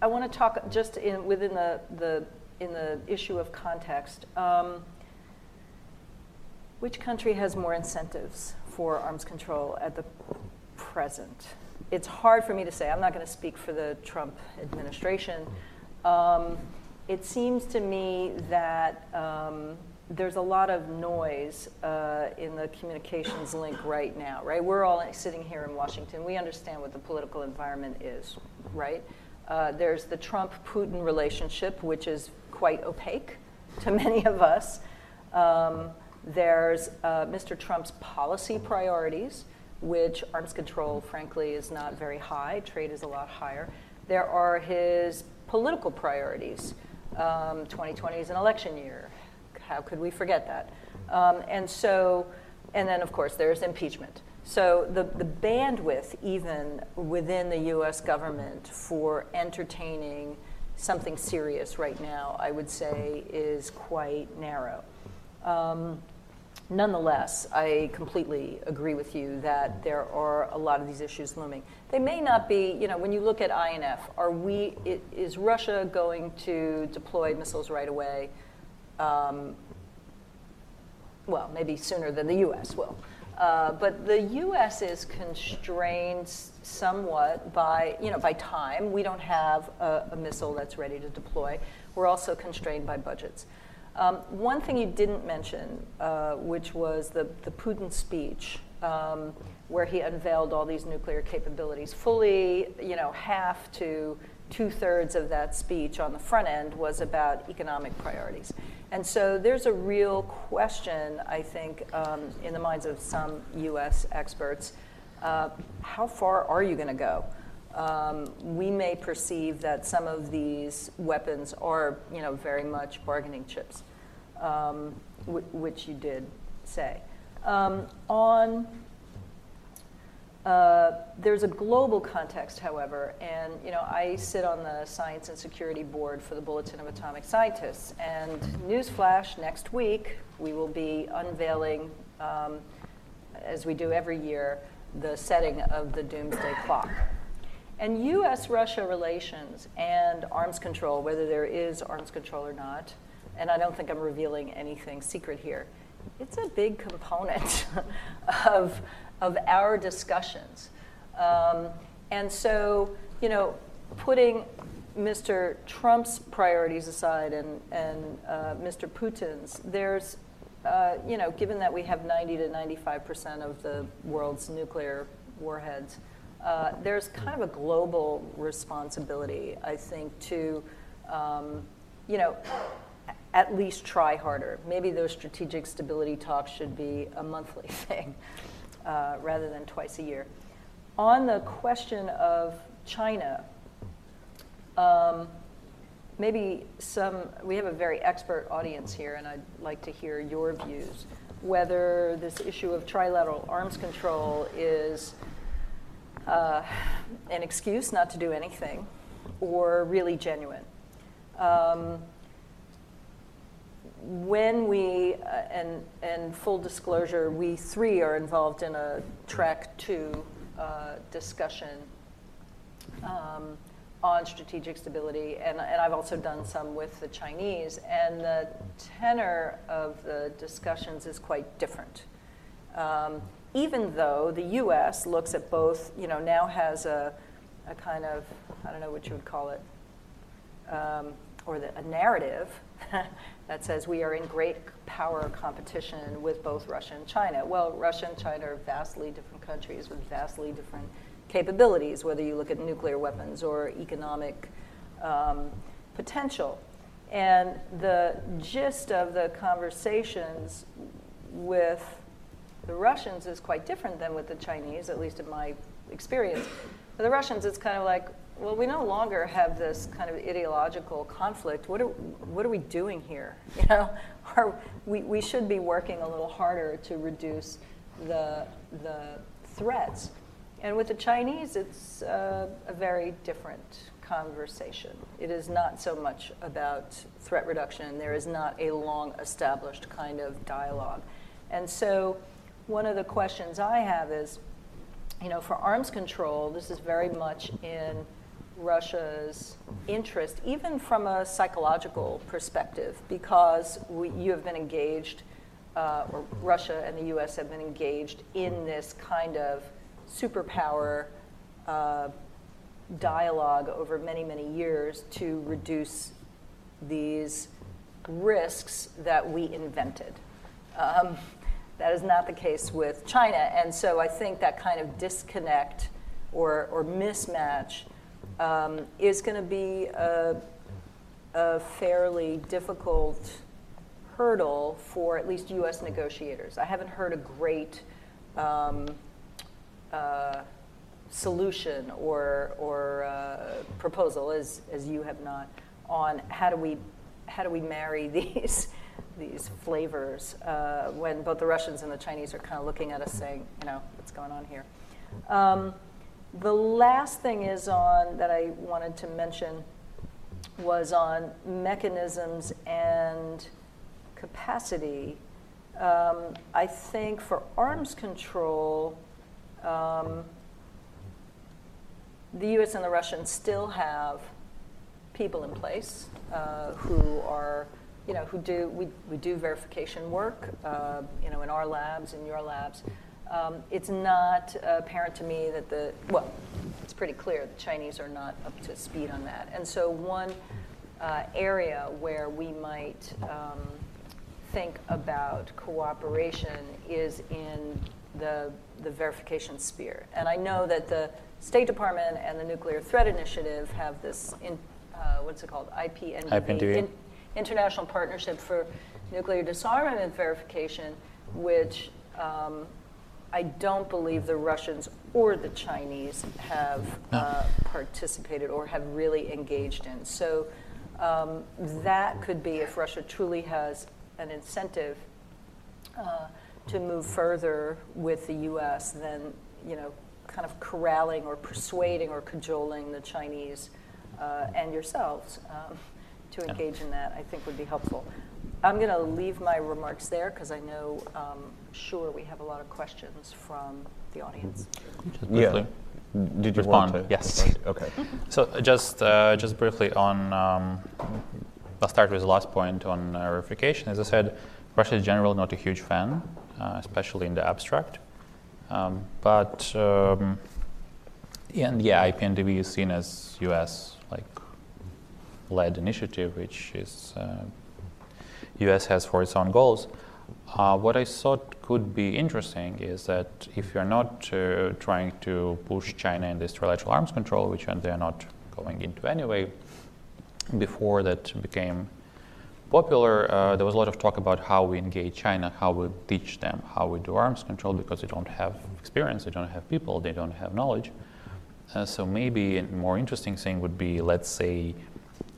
I want to talk just in, within the, the, in the issue of context. Um, which country has more incentives for arms control at the present? It's hard for me to say. I'm not going to speak for the Trump administration. Um, it seems to me that um, there's a lot of noise uh, in the communications link right now, right? We're all sitting here in Washington. We understand what the political environment is, right? Uh, there's the Trump Putin relationship, which is quite opaque to many of us. Um, there's uh, Mr. Trump's policy priorities, which arms control, frankly, is not very high. Trade is a lot higher. There are his political priorities. Um, 2020 is an election year. How could we forget that? Um, and so, and then of course there's impeachment. So the, the bandwidth, even within the US government, for entertaining something serious right now, I would say, is quite narrow. Um, nonetheless, I completely agree with you that there are a lot of these issues looming. They may not be, you know, when you look at INF, are we, is Russia going to deploy missiles right away? Um, well, maybe sooner than the US will. Uh, but the U.S. is constrained somewhat by, you know, by time. We don't have a, a missile that's ready to deploy. We're also constrained by budgets. Um, one thing you didn't mention, uh, which was the, the Putin speech, um, where he unveiled all these nuclear capabilities, fully, you know, half to two thirds of that speech on the front end was about economic priorities. And so there's a real question, I think, um, in the minds of some US experts uh, how far are you going to go? Um, we may perceive that some of these weapons are, you know, very much bargaining chips, um, w- which you did say. Um, on uh, there's a global context, however, and you know I sit on the Science and Security Board for the Bulletin of Atomic Scientists. And newsflash: next week we will be unveiling, um, as we do every year, the setting of the doomsday clock. And U.S.-Russia relations and arms control, whether there is arms control or not, and I don't think I'm revealing anything secret here. It's a big component of of our discussions. Um, and so, you know, putting Mr. Trump's priorities aside and, and uh, Mr. Putin's, there's, uh, you know, given that we have 90 to 95 percent of the world's nuclear warheads, uh, there's kind of a global responsibility, I think, to, um, you know, at least try harder. Maybe those strategic stability talks should be a monthly thing uh, rather than twice a year. On the question of China, um, maybe some, we have a very expert audience here, and I'd like to hear your views. Whether this issue of trilateral arms control is uh, an excuse not to do anything or really genuine. Um, when we, uh, and, and full disclosure, we three are involved in a track two uh, discussion um, on strategic stability, and, and I've also done some with the Chinese, and the tenor of the discussions is quite different. Um, even though the US looks at both, you know, now has a, a kind of, I don't know what you would call it, um, or the, a narrative that says we are in great power competition with both Russia and China. Well, Russia and China are vastly different countries with vastly different capabilities, whether you look at nuclear weapons or economic um, potential. And the gist of the conversations with the Russians is quite different than with the Chinese, at least in my experience. For the Russians, it's kind of like, well, we no longer have this kind of ideological conflict. What are, what are we doing here? You know, are, we, we should be working a little harder to reduce the, the threats. And with the Chinese, it's uh, a very different conversation. It is not so much about threat reduction. There is not a long established kind of dialogue. And so, one of the questions I have is, you know, for arms control, this is very much in Russia's interest, even from a psychological perspective, because we, you have been engaged, uh, or Russia and the US have been engaged in this kind of superpower uh, dialogue over many, many years to reduce these risks that we invented. Um, that is not the case with China. And so I think that kind of disconnect or, or mismatch um, is going to be a, a, fairly difficult hurdle for at least U.S. negotiators. I haven't heard a great um, uh, solution or, or uh, proposal, as, as you have not, on how do we, how do we marry these, these flavors uh, when both the Russians and the Chinese are kind of looking at us saying, you know, what's going on here. Um, the last thing is on that I wanted to mention was on mechanisms and capacity. Um, I think for arms control, um, the US and the Russians still have people in place uh, who are, you know, who do, we, we do verification work, uh, you know, in our labs, in your labs. Um, it's not apparent to me that the, well, it's pretty clear the Chinese are not up to speed on that. And so, one uh, area where we might um, think about cooperation is in the, the verification sphere. And I know that the State Department and the Nuclear Threat Initiative have this, in, uh, what's it called, in- International Partnership for Nuclear Disarmament Verification, which um, I don't believe the Russians or the Chinese have uh, participated or have really engaged in. So um, that could be if Russia truly has an incentive uh, to move further with the U.S., then you know, kind of corralling or persuading or cajoling the Chinese uh, and yourselves um, to Yeah. engage in that, I think would be helpful. I'm going to leave my remarks there because I know, um, sure, we have a lot of questions from the audience. Just Yeah. Did you Respond, want to? yes. respond? Okay. So uh, just uh, just briefly on, um, I'll start with the last point on uh, verification. As I said, Russia is generally not a huge fan, uh, especially in the abstract. Um, but um, and yeah, IPNDV is seen as U.S. like led initiative, which is uh, U.S. has for its own goals. Uh, what I thought could be interesting is that if you're not uh, trying to push China in this trilateral arms control, which they're not going into anyway, before that became popular, uh, there was a lot of talk about how we engage China, how we teach them how we do arms control because they don't have experience, they don't have people, they don't have knowledge. Uh, so maybe a more interesting thing would be, let's say,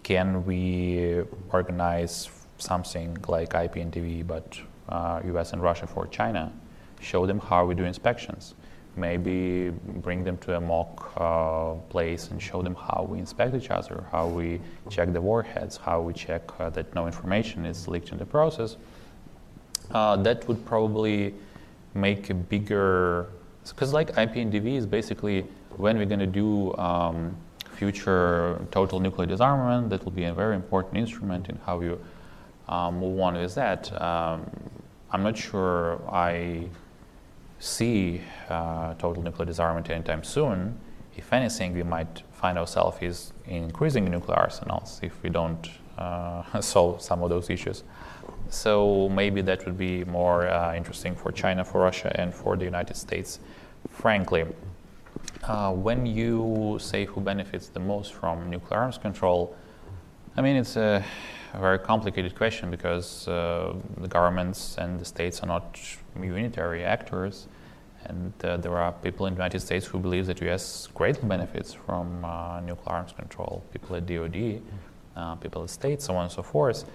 can we organize something like IPNDV, but uh, US and Russia for China, show them how we do inspections, maybe bring them to a mock uh, place and show them how we inspect each other, how we check the warheads, how we check uh, that no information is leaked in the process. Uh, that would probably make a bigger, because like IPNDV is basically when we're going to do um, future total nuclear disarmament, that will be a very important instrument in how you um, move on with that. Um, I'm not sure I see uh, total nuclear disarmament anytime soon. If anything, we might find ourselves is in increasing nuclear arsenals if we don't uh, solve some of those issues. So maybe that would be more uh, interesting for China, for Russia, and for the United States. Frankly, uh, when you say who benefits the most from nuclear arms control, I mean it's a, very complicated question because uh, the governments and the states are not unitary actors, and uh, there are people in the United States who believe that the U.S. greatly benefits from uh, nuclear arms control. People at DoD, uh, people at states, so on and so forth.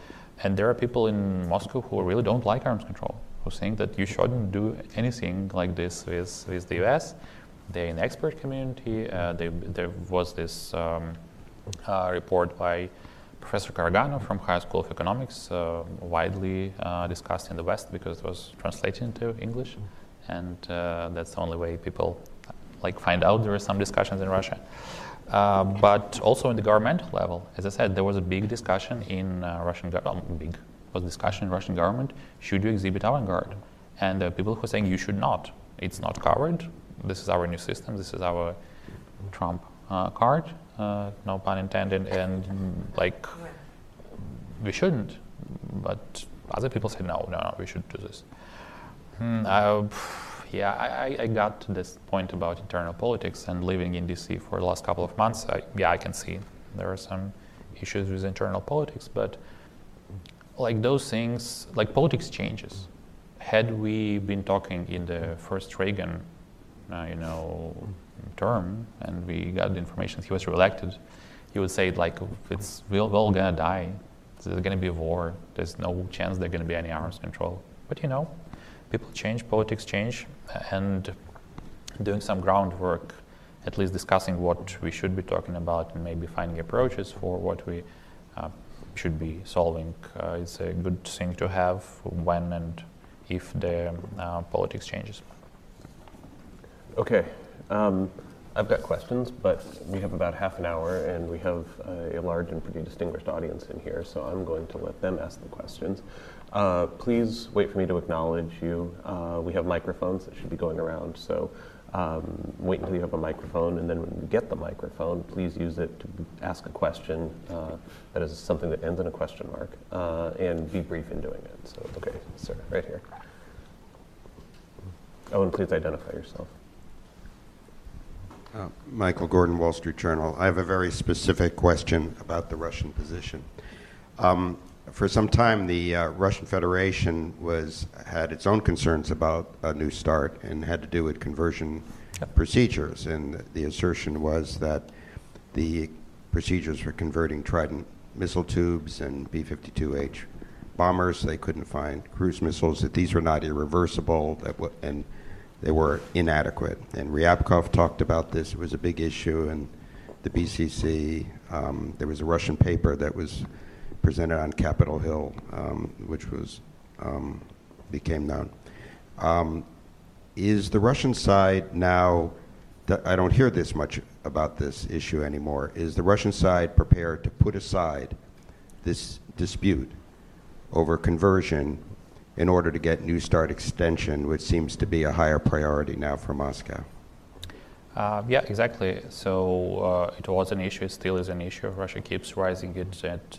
And there are people in Moscow who really don't like arms control, who think that you shouldn't do anything like this with, with the US. They're in the expert community. Uh, they, there was this um, uh, report by Professor Karaganov from High School of Economics, uh, widely discussed in the West because it was translated into English, and that's the only way people like find out there are some discussions in Russia. Uh, but also in the governmental level, as I said, there was a big discussion in uh, Russian government. big was discussion in Russian government. Should you exhibit Avangard? And people who are saying you should not. It's not covered. This is our new system. This is our Trump uh, card. Uh, no pun intended. And mm, like we shouldn't. But other people say no, no, no. We should do this. Hmm, I, yeah, I, I got to this point about internal politics and living in DC for the last couple of months. I, yeah, I can see there are some issues with internal politics, but like those things, like politics changes. Had we been talking in the first Reagan, uh, you know, term, and we got the information he was reelected, he would say like, "It's we're all gonna die. There's gonna be a war. There's no chance there's gonna be any arms control." But you know, people change, politics change, and doing some groundwork, at least discussing what we should be talking about and maybe finding approaches for what we uh, should be solving uh, a good thing to have when and if the uh, politics changes. Okay. Um, I've got questions, but we have about half an hour and we have uh, a large and pretty distinguished audience in here, so I'm going to let them ask the questions. Uh, please wait for me to acknowledge you. Uh, we have microphones that should be going around, so um, wait until you have a microphone, and then when you get the microphone, please use it to ask a question uh, that is something that ends in a question mark, uh, and be brief in doing it. So, okay, sir, right here. Oh, and please identify yourself. Uh, Michael Gordon, Wall Street Journal. I have a very specific question about the Russian position. Um, for some time, the uh, Russian Federation was had its own concerns about a new start and had to do with conversion Yep. procedures. And the assertion was that the procedures for converting Trident missile tubes and B-52H bombers, they couldn't find cruise missiles, that these were not irreversible, that w- and they were inadequate. And Ryabkov talked about this. It was a big issue in the BCC. Um, there was a Russian paper that was presented on Capitol Hill, um, which was um, became known. Um, is the Russian side now? I don't hear this much about this issue anymore. Is the Russian side prepared to put aside this dispute over conversion in order to get New Start extension, which seems to be a higher priority now for Moscow? Uh, yeah, exactly. So uh, it was an issue, it still is an issue. Russia keeps raising it at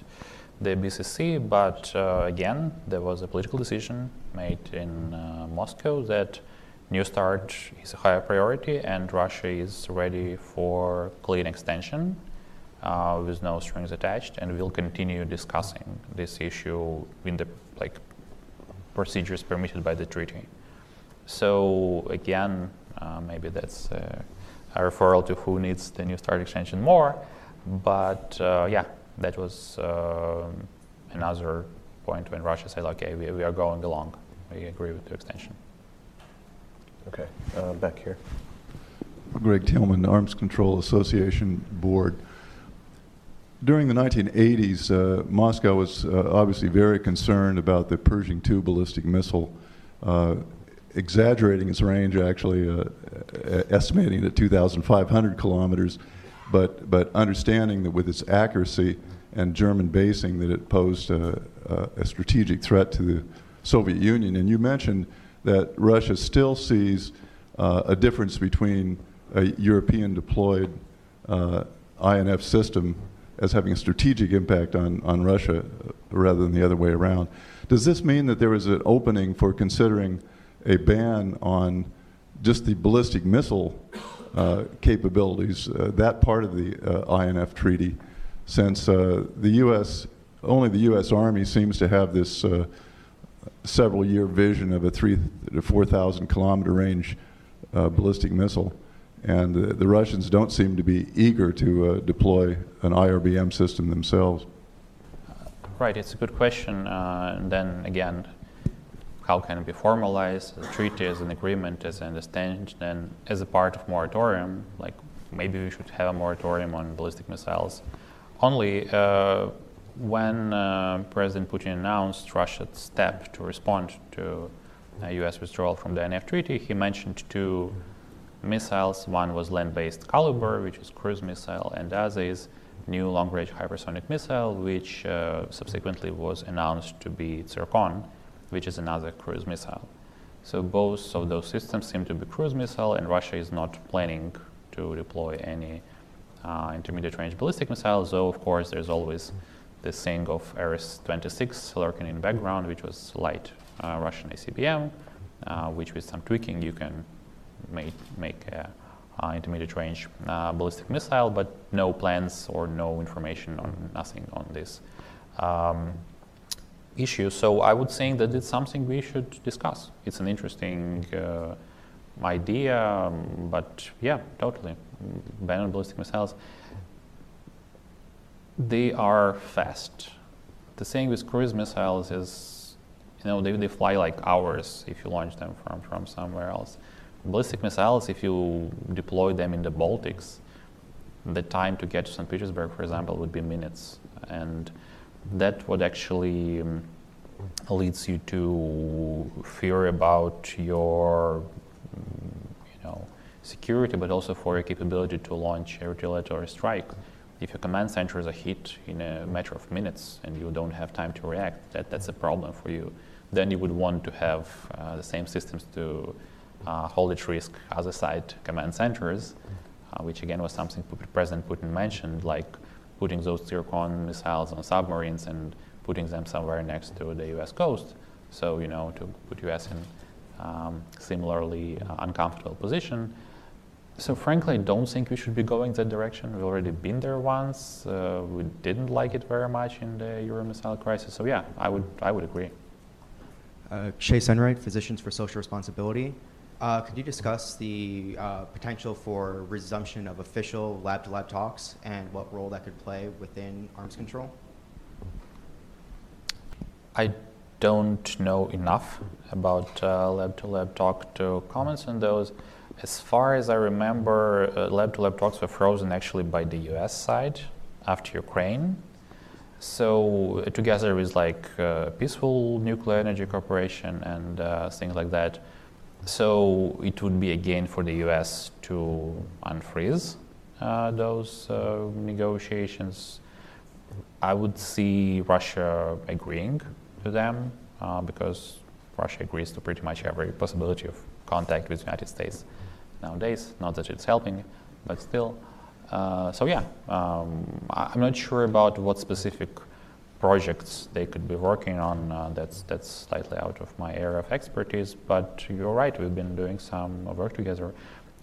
the BCC, but uh, again, there was a political decision made in uh, Moscow that New Start is a higher priority and Russia is ready for clean extension uh, with no strings attached, and we'll continue discussing this issue in the like procedures permitted by the treaty. So again, uh, maybe that's uh, a referral to who needs the new start extension more. But uh, yeah, that was um another point when Russia said, okay, we, we are going along. We agree with the extension. Okay, uh, back here. Greg Thielmann, Arms Control Association Board. During the 1980s, uh, Moscow was uh, obviously very concerned about the Pershing II ballistic missile, uh, exaggerating its range, actually uh, estimating it at 2,500 kilometers, but, but understanding that with its accuracy and German basing that it posed a, a, a strategic threat to the Soviet Union. And you mentioned that Russia still sees uh, a difference between a European deployed uh, INF system as having a strategic impact on, on Russia rather than the other way around. Does this mean that there is an opening for considering a ban on just the ballistic missile uh, capabilities, uh, that part of the uh, INF treaty, since uh, the U.S., only the U.S. Army seems to have this uh, several year vision of a three to 4,000 kilometer range uh, ballistic missile. And uh, the Russians don't seem to be eager to uh, deploy an IRBM system themselves. Right, it's a good question. Uh, and then again, how can it be formalized as a treaty, as an agreement, as an understanding, and as a part of moratorium? Like maybe we should have a moratorium on ballistic missiles. Only uh, when uh, President Putin announced Russia's step to respond to uh, U.S. withdrawal from the INF treaty, he mentioned two missiles. One was land-based Kalibr, which is cruise missile, and the other is new long-range hypersonic missile, which uh, subsequently was announced to be Zircon, which is another cruise missile. So both of those systems seem to be cruise missile, and Russia is not planning to deploy any uh, intermediate range ballistic missiles, though of course there's always this thing of RS-26 lurking in background, which was light uh, Russian ICBM, uh, which with some tweaking you can make, make a uh, intermediate range uh, ballistic missile, but no plans or no information on nothing on this um, issue. So I would say that it's something we should discuss. It's an interesting uh, idea, um, but yeah, totally. Ban on ballistic missiles. They are fast. The thing with cruise missiles is, you know, they, they fly like hours if you launch them from, from somewhere else. Ballistic missiles, if you deploy them in the Baltics, the time to get to St. Petersburg, for example, would be minutes. And that would actually um, leads you to fear about your, you know, security, but also for your capability to launch a retaliatory strike. If your command center is a hit in a matter of minutes and you don't have time to react, that, that's a problem for you. Then you would want to have uh, the same systems to uh, hold at risk other side command centers, uh, which again was something President Putin mentioned, like putting those Zircon missiles on submarines and putting them somewhere next to the U.S. coast. So you know to put U.S. in um, similarly uh, uncomfortable position. So frankly, I don't think we should be going that direction. We've already been there once. Uh, we didn't like it very much in the Euro missile crisis. So yeah, I would I would agree. Uh, Shay Physicians for Social Responsibility. Uh, could you discuss the uh, potential for resumption of official lab-to-lab talks and what role that could play within arms control? I don't know enough about uh, lab-to-lab talk to comments on those. As far as I remember, uh, lab-to-lab talks were frozen actually by the U.S. side after Ukraine. So uh, together with like Peaceful Nuclear Energy cooperation and things like that. So it would be again for the U.S. to unfreeze uh, those uh, negotiations. I would see Russia agreeing to them because Russia agrees to pretty much every possibility of contact with the United States nowadays. Not that it's helping, but still. Uh, so yeah, um, I'm not sure about what specific projects they could be working on. Uh, that's that's slightly out of my area of expertise. But you're right, we've been doing some work together,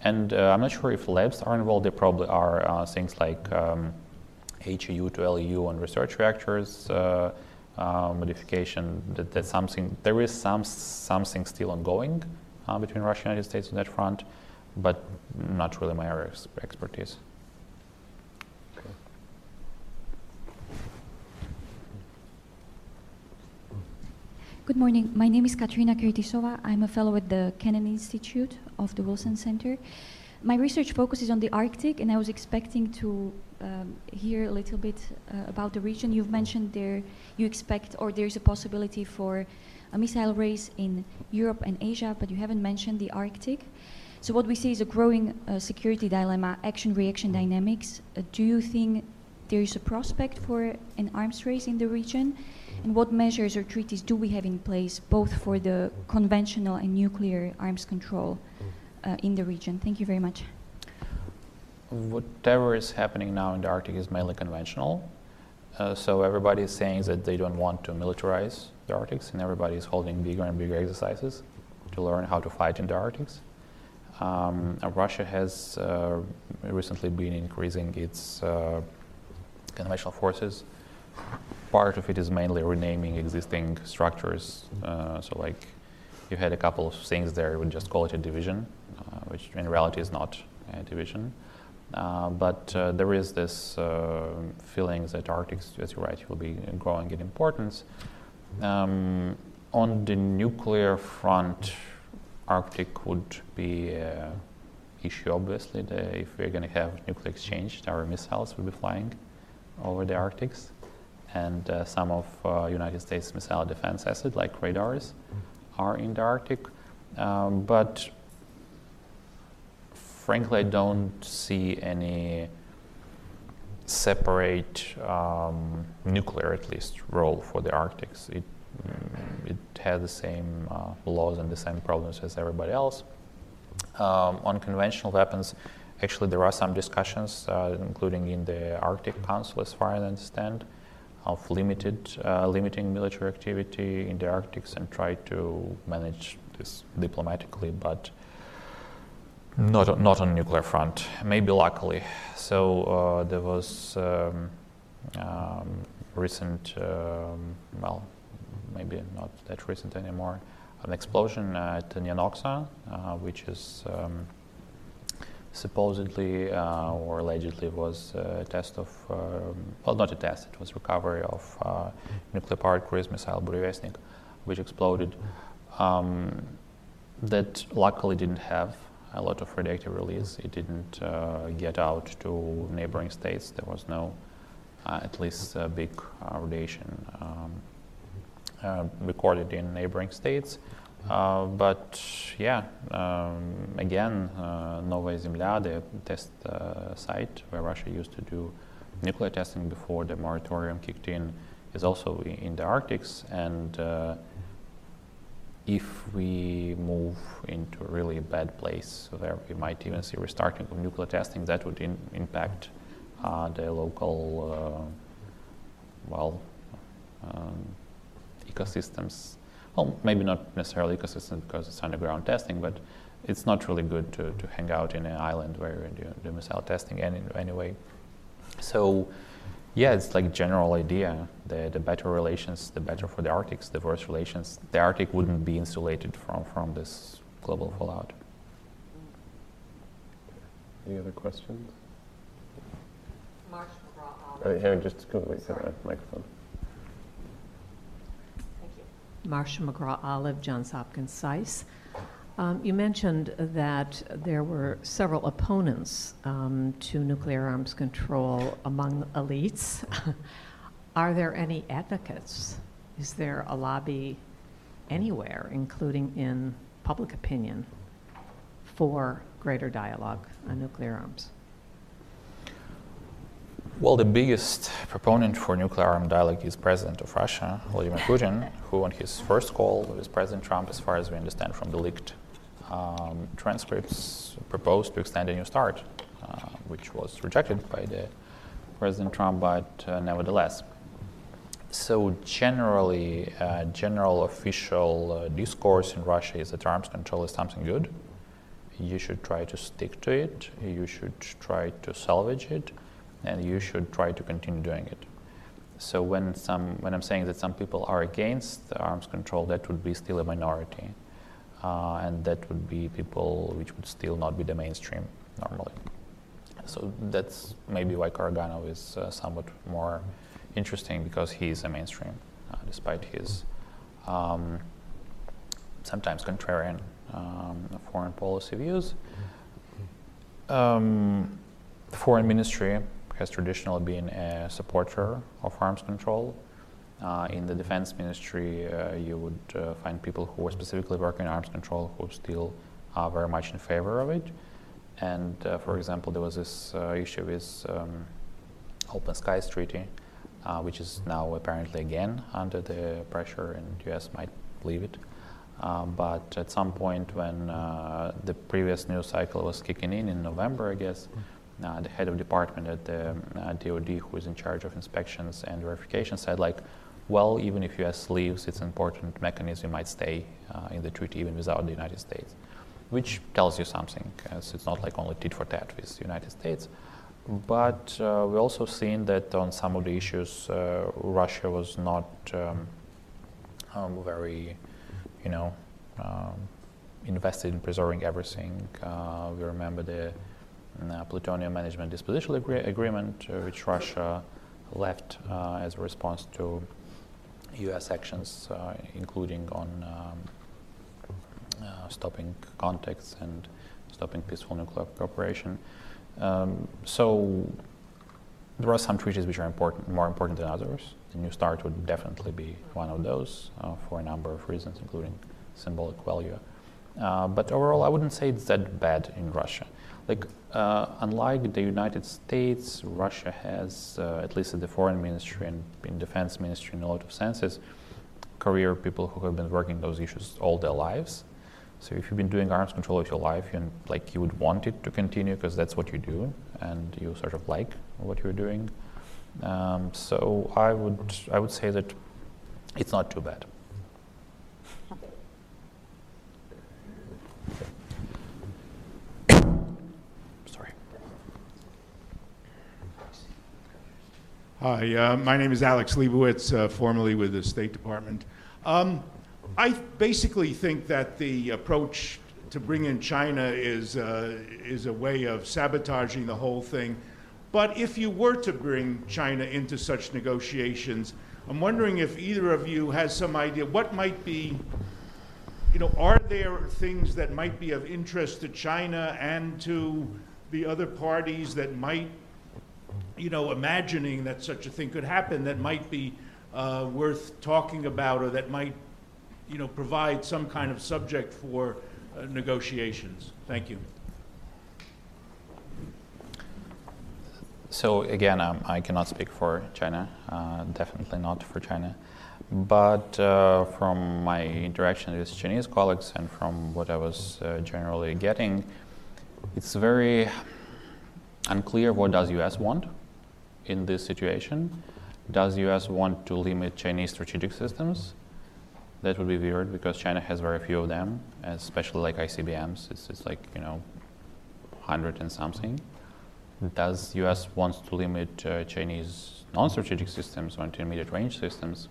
and uh, I'm not sure if labs are involved. They probably are uh, things like um, HEU to LEU on research reactors. Uh, modification that, that's something there is some something still ongoing between Russia and United States on that front but not really my area of expertise. Good morning. My name is Katrina Kertysova. I'm a fellow at the Kennan Institute of the Wilson Center. My research focuses on the Arctic, and I was expecting to um, hear a little bit uh, about the region. You've mentioned there you expect, or there's a possibility for a missile race in Europe and Asia, but you haven't mentioned the Arctic. So what we see is a growing uh, security dilemma, action-reaction dynamics. Uh, do you think there is a prospect for an arms race in the region? And what measures or treaties do we have in place, both for the conventional and nuclear arms control uh, in the region? Thank you very much. Whatever is happening now in the Arctic is mainly conventional. Uh, so everybody is saying that they don't want to militarize the Arctic, and everybody is holding bigger and bigger exercises to learn how to fight in the Arctic. Um, Russia has uh, recently been increasing its uh, conventional forces. Part of it is mainly renaming existing structures. Uh, so, like, you had a couple of things there, we just call it a division, uh, which in reality is not a division. Uh, but uh, there is this feeling that Arctic, as you're right, will be growing in importance. Um, on the nuclear front, Arctic would be an issue, obviously. The, if we're going to have nuclear exchange, our missiles will be flying over the Arctic. And uh, some of uh, United States missile defense assets, like radars, are in the Arctic. Um, but frankly, I don't see any separate um, nuclear, at least, role for the Arctic. It Mm, it has the same uh, laws and the same problems as everybody else. Um, on conventional weapons, actually there are some discussions, uh, including in the Arctic Council, as far as I understand, of limited uh, limiting military activity in the Arctic and try to manage this diplomatically, but not not on nuclear front. Maybe luckily. So uh, there was um, um, recent um, well maybe not that recent anymore, an explosion at Nyonoksa, uh, which is um, supposedly uh, or allegedly was a test of, um, well, not a test, it was recovery of uh, nuclear powered cruise missile Burevestnik, which exploded. Um, that luckily didn't have a lot of radioactive release. It didn't uh, get out to neighboring states. There was no, uh, at least, big uh, radiation um, uh, recorded in neighboring states. Uh, but yeah, um, again, uh, Novaya Zemlya, the test site where Russia used to do nuclear testing before the moratorium kicked in, is also in the Arctic. And if we move into a really bad place where we might even see restarting of nuclear testing, that would in, impact uh, the local, uh, well, um, ecosystems well, maybe not necessarily because it's because it's underground testing, but it's not really good to, to hang out in an island where you do, do missile testing any, anyway. So, yeah, it's like general idea. The, the better relations, the better for the Arctic, The worse relations, the Arctic wouldn't be insulated from, from this global fallout. Any other questions? Marsh McGraw Uh, Olive. Hang just go wait for the microphone. Marsha McGraw Olive, Johns Hopkins SAIS. Um, you mentioned that there were several opponents um, to nuclear arms control among elites. Are there any advocates? Is there a lobby anywhere, including in public opinion, for greater dialogue on nuclear arms? Well, the biggest proponent for nuclear arm dialogue is President of Russia, Vladimir Putin, who on his first call with President Trump, as far as we understand from the leaked um, transcripts, proposed to extend a new start, uh, which was rejected by the President Trump, but uh, nevertheless. So generally, uh, general official uh, discourse in Russia is that arms control is something good. You should try to stick to it. You should try to salvage it and you should try to continue doing it. So when some, when I'm saying that some people are against arms control, that would be still a minority, uh, and that would be people which would still not be the mainstream normally. So that's maybe why Karaganov is uh, somewhat more interesting because he is a mainstream, uh, despite his um, sometimes contrarian um, foreign policy views. Um, the foreign ministry has traditionally been a supporter of arms control. Uh, in the defense ministry, uh, you would uh, find people who were specifically working on arms control who still are very much in favor of it. And uh, for example, there was this uh, issue with um, Open Skies Treaty, uh, which is now apparently again under the pressure, and U.S. might leave it. but at some point, when the previous news cycle was kicking in in November, I guess, uh, the head of department at the uh, DoD, who is in charge of inspections and verification, said like, well, even if U.S. leaves, it's an important mechanism might stay uh, in the treaty even without the United States, which tells you something, as it's not like only tit for tat with the United States. But uh, we also seen that on some of the issues, uh, Russia was not um, um, very, you know, um, invested in preserving everything. Uh, we remember the uh, plutonium management disposition agree- agreement, uh, which Russia left uh, as a response to U.S. actions, uh, including on um, uh, stopping contacts and stopping peaceful nuclear cooperation. Um, so there are some treaties which are important, more important than others. The New START would definitely be one of those uh, for a number of reasons, including symbolic value. but overall, I wouldn't say it's that bad in Russia. Like, uh, unlike the United States, Russia has, uh, at least at the foreign ministry and in defense ministry in a lot of senses, career people who have been working those issues all their lives. So if you've been doing arms control of your life, you like you would want it to continue because that's what you do, and you sort of like what you're doing. Um, so I would I would say that it's not too bad. Hi, uh, my name is Alex Leibowitz, uh, formerly with the State Department. Um, I basically think that the approach to bring in China is, uh, is a way of sabotaging the whole thing. But if you were to bring China into such negotiations, I'm wondering if either of you has some idea what might be, you know, are there things that might be of interest to China and to the other parties that might you know, imagining that such a thing could happen that might be uh, worth talking about or that might, you know, provide some kind of subject for uh, negotiations. Thank you. So again, um, I cannot speak for China, uh, definitely not for China. But uh, from my interaction with Chinese colleagues and from what I was uh, generally getting, it's very unclear what does US want in this situation. Does US want to limit Chinese strategic systems? That would be weird because China has very few of them, especially like ICBMs. It's, it's like, you know, 100 and something. Does US wants to limit uh, Chinese non-strategic systems or intermediate range systems?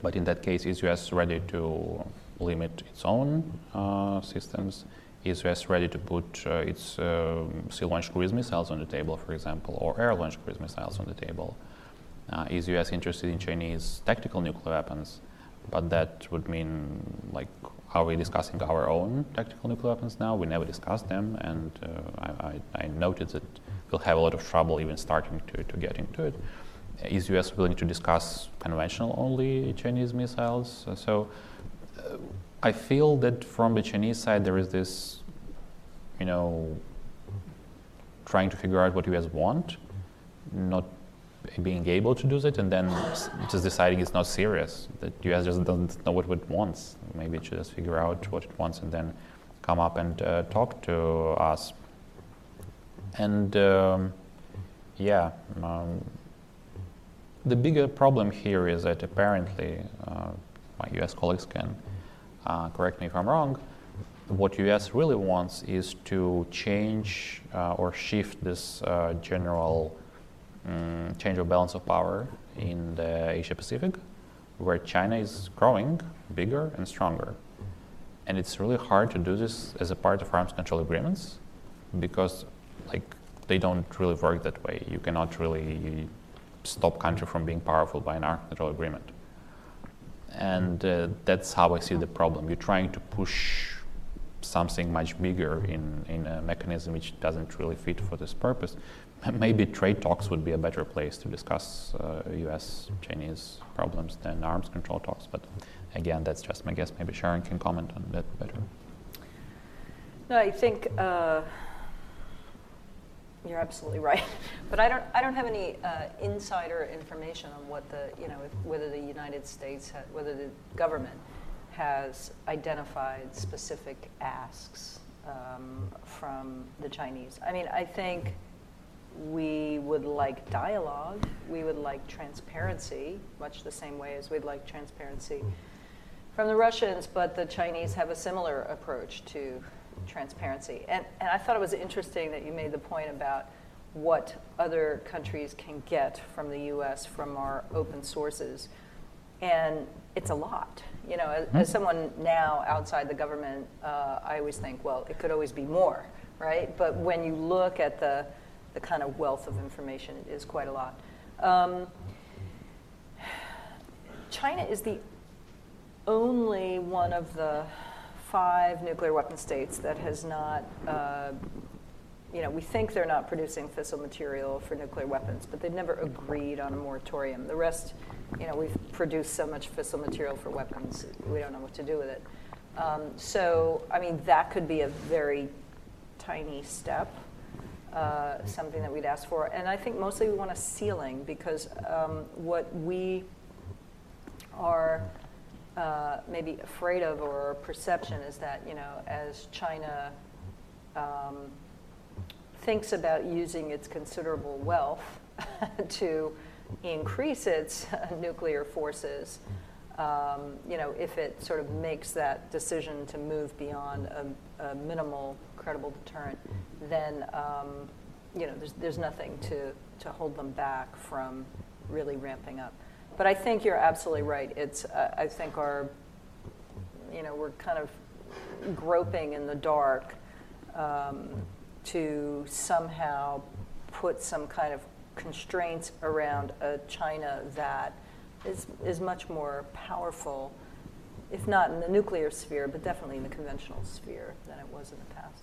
But in that case, is US ready to limit its own uh, systems? Is US ready to put uh, its uh, sea-launched cruise missiles on the table, for example, or air-launched cruise missiles on the table? Uh, is US interested in Chinese tactical nuclear weapons? But that would mean, like, are we discussing our own tactical nuclear weapons now? We never discussed them, and uh, I, I, I, noted that we'll have a lot of trouble even starting to, to get into it. Is US willing to discuss conventional only Chinese missiles? So uh, I feel that from the Chinese side there is this, you know, trying to figure out what US want, not being able to do that and then just deciding it's not serious that us just doesn't know what it wants. Maybe it should just figure out what it wants and then come up and uh, talk to us. And um, yeah um, the bigger problem here is that apparently uh, my us colleagues can uh, correct me if i'm wrong what us really wants is to change uh, or shift this uh, general um, change of balance of power in the Asia Pacific, where China is growing bigger and stronger. And it's really hard to do this as a part of arms control agreements because, like, they don't really work that way. You cannot really stop country from being powerful by an arms control agreement. And uh, that's how I see the problem. You're trying to push something much bigger in, in a mechanism which doesn't really fit for this purpose maybe trade talks would be a better place to discuss uh, U.S. Chinese problems than arms control talks. But again, that's just my guess. Maybe Sharon can comment on that better. No, I think uh, you're absolutely right. But I don't, I don't have any uh, insider information on what the, you know, if, whether the United States, whether the government has identified specific asks um, from the Chinese. I mean, I think we would like dialogue, we would like transparency, much the same way as we'd like transparency from the Russians, but the Chinese have a similar approach to transparency. And, and I thought it was interesting that you made the point about what other countries can get from the US from our open sources. And it's a lot. You know, as, as someone now outside the government, uh, I always think, well, it could always be more, right? But when you look at the the kind of wealth of information it is quite a lot. Um, China is the only one of the five nuclear weapon states that has not, uh, you know, we think they're not producing fissile material for nuclear weapons, but they've never agreed on a moratorium. The rest, you know, we've produced so much fissile material for weapons, we don't know what to do with it. Um, so, I mean, that could be a very tiny step uh, something that we'd ask for. And I think mostly we want a ceiling because um, what we are uh, maybe afraid of or perception is that, you know, as China um, thinks about using its considerable wealth to increase its nuclear forces, um, you know, if it sort of makes that decision to move beyond a, a minimal credible deterrent, then um, you know there's, there's nothing to, to hold them back from really ramping up. But I think you're absolutely right. It's uh, I think our you know we're kind of groping in the dark um, to somehow put some kind of constraints around a China that is is much more powerful, if not in the nuclear sphere, but definitely in the conventional sphere than it was in the past.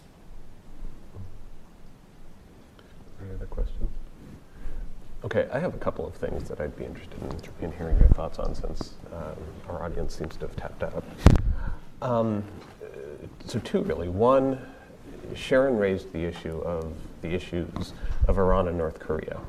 Any other questions? Okay, I have a couple of things that I'd be interested in, in hearing your thoughts on since um, our audience seems to have tapped out. Um, so two really. One, Sharon raised the issue of the issues of Iran and North Korea.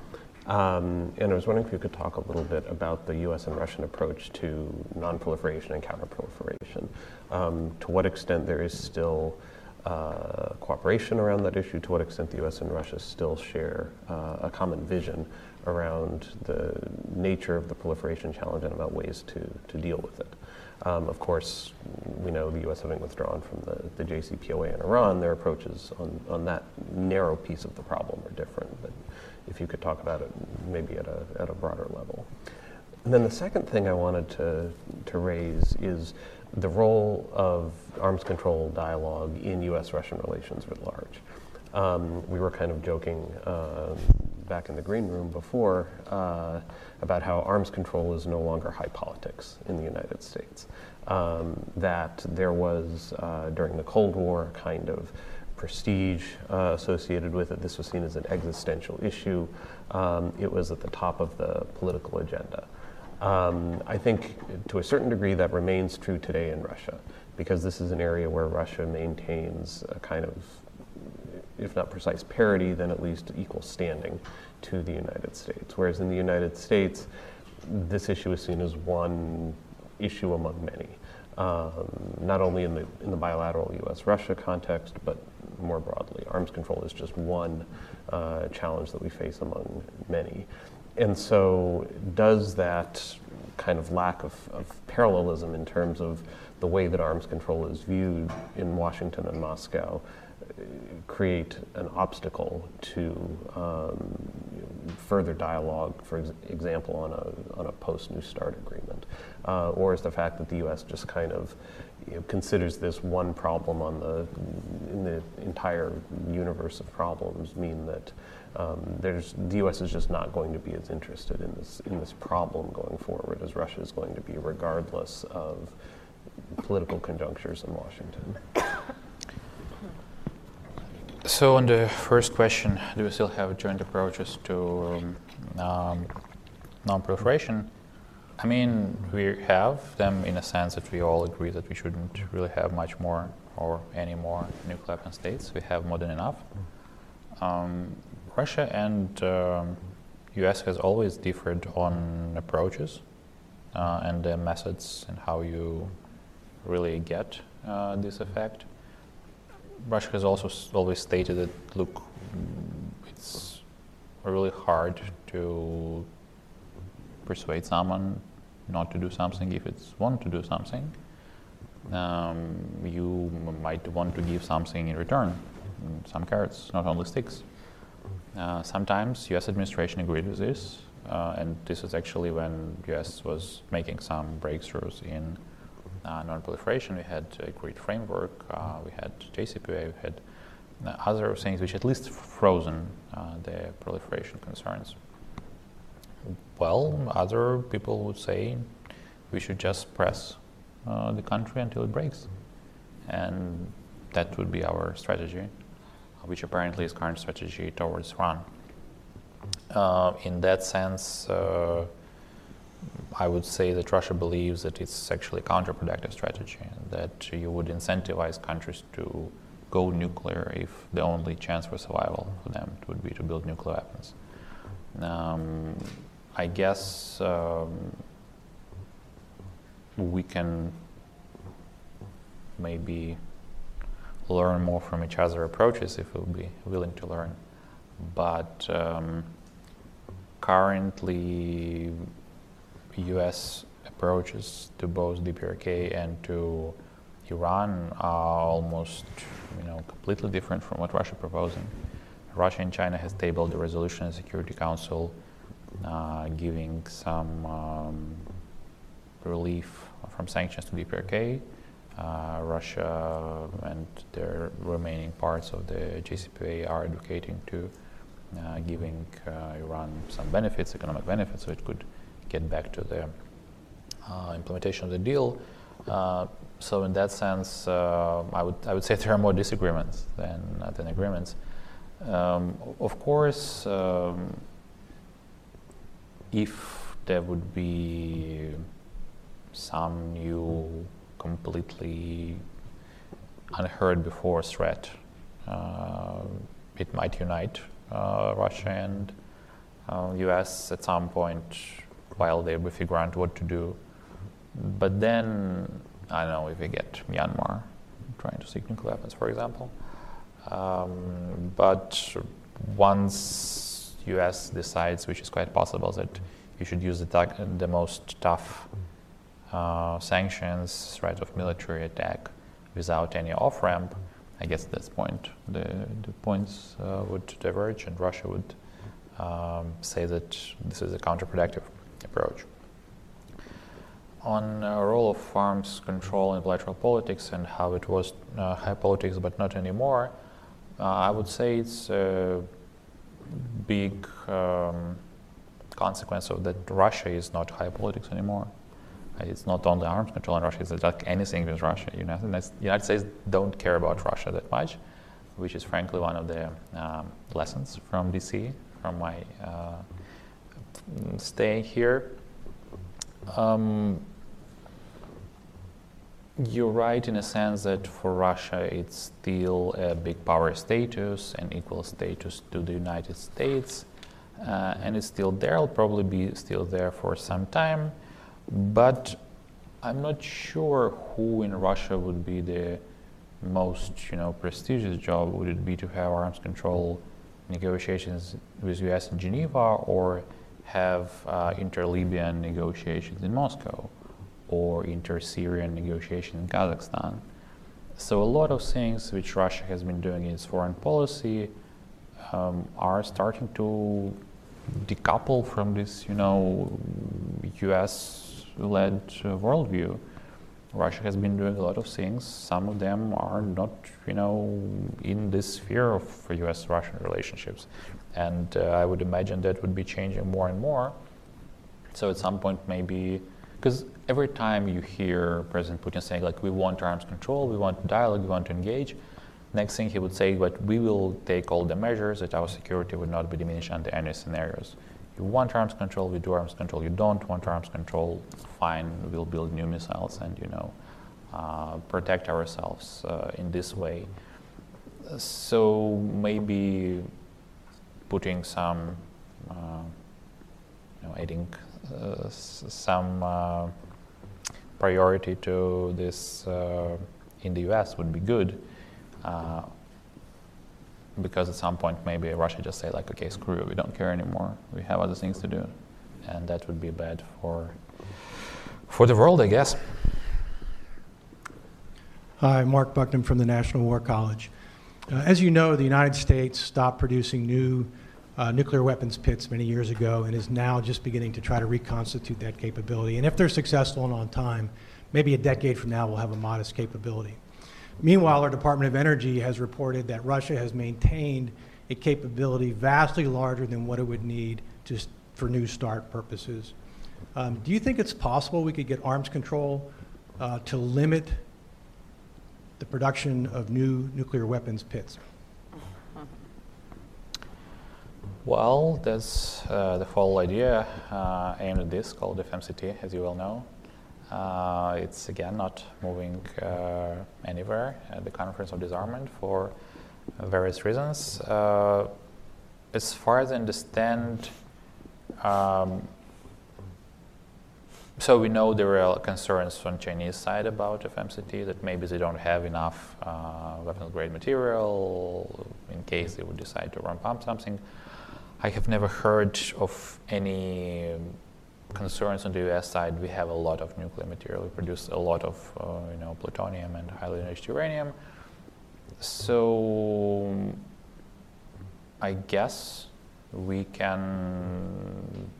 Um, and I was wondering if you could talk a little bit about the US and Russian approach to nonproliferation and counterproliferation. Um, to what extent there is still uh, cooperation around that issue, to what extent the US and Russia still share uh, a common vision around the nature of the proliferation challenge and about ways to, to deal with it. Um, of course, we know the U.S. having withdrawn from the, the JCPOA in Iran, their approaches on, on that narrow piece of the problem are different. But if you could talk about it maybe at a, at a broader level. And then the second thing I wanted to, to raise is the role of arms control dialogue in U.S. Russian relations writ large. Um, we were kind of joking uh, back in the green room before uh, about how arms control is no longer high politics in the United States. Um, that there was, uh, during the Cold War, kind of prestige uh, associated with it. This was seen as an existential issue. Um, it was at the top of the political agenda. Um, I think to a certain degree that remains true today in Russia because this is an area where Russia maintains a kind of, if not precise parity, then at least equal standing to the United States. Whereas in the United States, this issue is seen as one issue among many, um, not only in the, in the bilateral US Russia context, but more broadly. Arms control is just one uh, challenge that we face among many. And so, does that kind of lack of, of, parallelism in terms of the way that arms control is viewed in Washington and Moscow uh, create an obstacle to um, further dialogue, for ex- example, on a, on a post New START agreement? Uh, or is the fact that the U.S. just kind of you know, considers this one problem on the, in the entire universe of problems mean that um, there's, the U.S. is just not going to be as interested in this, in this problem going forward as Russia is going to be, regardless of political conjunctures in Washington. So, on the first question, do we still have joint approaches to um, um, non-proliferation? I mean, we have them in a sense that we all agree that we shouldn't really have much more or any more nuclear weapon states. We have more than enough. Um, Russia and um, US has always differed on approaches uh, and the methods and how you really get uh, this effect. Russia has also always stated that look, it's really hard to persuade someone not to do something if it's want to do something. Um, you might want to give something in return, some carrots, not only sticks. Uh, sometimes U.S. administration agreed with this, uh, and this is actually when U.S. was making some breakthroughs in uh, non-proliferation. We had a great framework. Uh, we had JCPOA. We had uh, other things which at least frozen uh, the proliferation concerns. Well, other people would say we should just press the country until it breaks, and that would be our strategy which apparently is current strategy towards Iran. Uh, in that sense, uh, I would say that Russia believes that it's actually a counterproductive strategy, that you would incentivize countries to go nuclear if the only chance for survival for them would be to build nuclear weapons. Um, I guess um, we can maybe learn more from each other approaches if we'll be willing to learn. But um, currently, U.S. approaches to both DPRK and to Iran are almost, you know, completely different from what Russia is proposing. Russia and China has tabled a resolution in Security Council uh, giving some um, relief from sanctions to DPRK uh, Russia and the remaining parts of the JCPOA are advocating to uh, giving uh, Iran some benefits, economic benefits, so it could get back to the uh, implementation of the deal. Uh, so in that sense, uh, I would I would say there are more disagreements than than agreements. Um, of course, um, if there would be some new completely unheard before threat. Uh, it might unite uh, Russia and uh, U.S. at some point while they will figure out what to do. But then, I don't know if we get Myanmar trying to seek nuclear weapons, for example. Um, but once U.S. decides, which is quite possible, that you should use the, the most tough uh, sanctions, threat of military attack, without any off ramp, I guess at this point the, the points uh, would diverge, and Russia would um, say that this is a counterproductive approach. On uh, role of arms control in bilateral politics and how it was uh, high politics but not anymore, uh, I would say it's a big um, consequence of that Russia is not high politics anymore. It's not only arms control in Russia, it's like anything with Russia. United, United States don't care about Russia that much, which is frankly one of the um, lessons from DC, from my uh, stay here. Um, you're right in a sense that for Russia it's still a big power status and equal status to the United States, uh, and it's still there. It'll probably be still there for some time. But I'm not sure who in Russia would be the most, you know, prestigious job. Would it be to have arms control negotiations with U.S. in Geneva, or have uh, inter-Libyan negotiations in Moscow, or inter-Syrian negotiations in Kazakhstan? So a lot of things which Russia has been doing in its foreign policy um, are starting to decouple from this, you know, U.S led uh, worldview. Russia has been doing a lot of things. Some of them are not, you know, in this sphere of U.S.-Russian relationships, and uh, I would imagine that would be changing more and more. So at some point, maybe because every time you hear President Putin saying like, "We want arms control, we want dialogue, we want to engage," next thing he would say, "But we will take all the measures that our security would not be diminished under any scenarios." You want arms control, we do arms control. You don't want arms control, fine, we'll build new missiles and, you know, uh, protect ourselves uh, in this way. So maybe putting some, uh, you know, adding uh, some uh, priority to this uh, in the US would be good because at some point maybe Russia just say like, okay, screw it, we don't care anymore. We have other things to do, and that would be bad for for the world, I guess. Hi, Mark Bucknam from the National War College. Uh, as you know, the United States stopped producing new uh, nuclear weapons pits many years ago and is now just beginning to try to reconstitute that capability. And if they're successful and on time, maybe a decade from now we'll have a modest capability. Meanwhile, our Department of Energy has reported that Russia has maintained a capability vastly larger than what it would need just for new start purposes. Um, do you think it's possible we could get arms control uh, to limit the production of new nuclear weapons pits? Well, there's uh, the whole idea uh, aimed at this called FMCT, as you well know. Uh, it's again not moving uh, anywhere at the Conference of Disarmament for various reasons. Uh, as far as I understand, um, so we know there are concerns on Chinese side about FMCT that maybe they don't have enough uh, weapons grade material in case they would decide to ramp up something. I have never heard of any concerns on the U.S. side, we have a lot of nuclear material. We produce a lot of, uh, you know, plutonium and highly enriched uranium. So I guess we can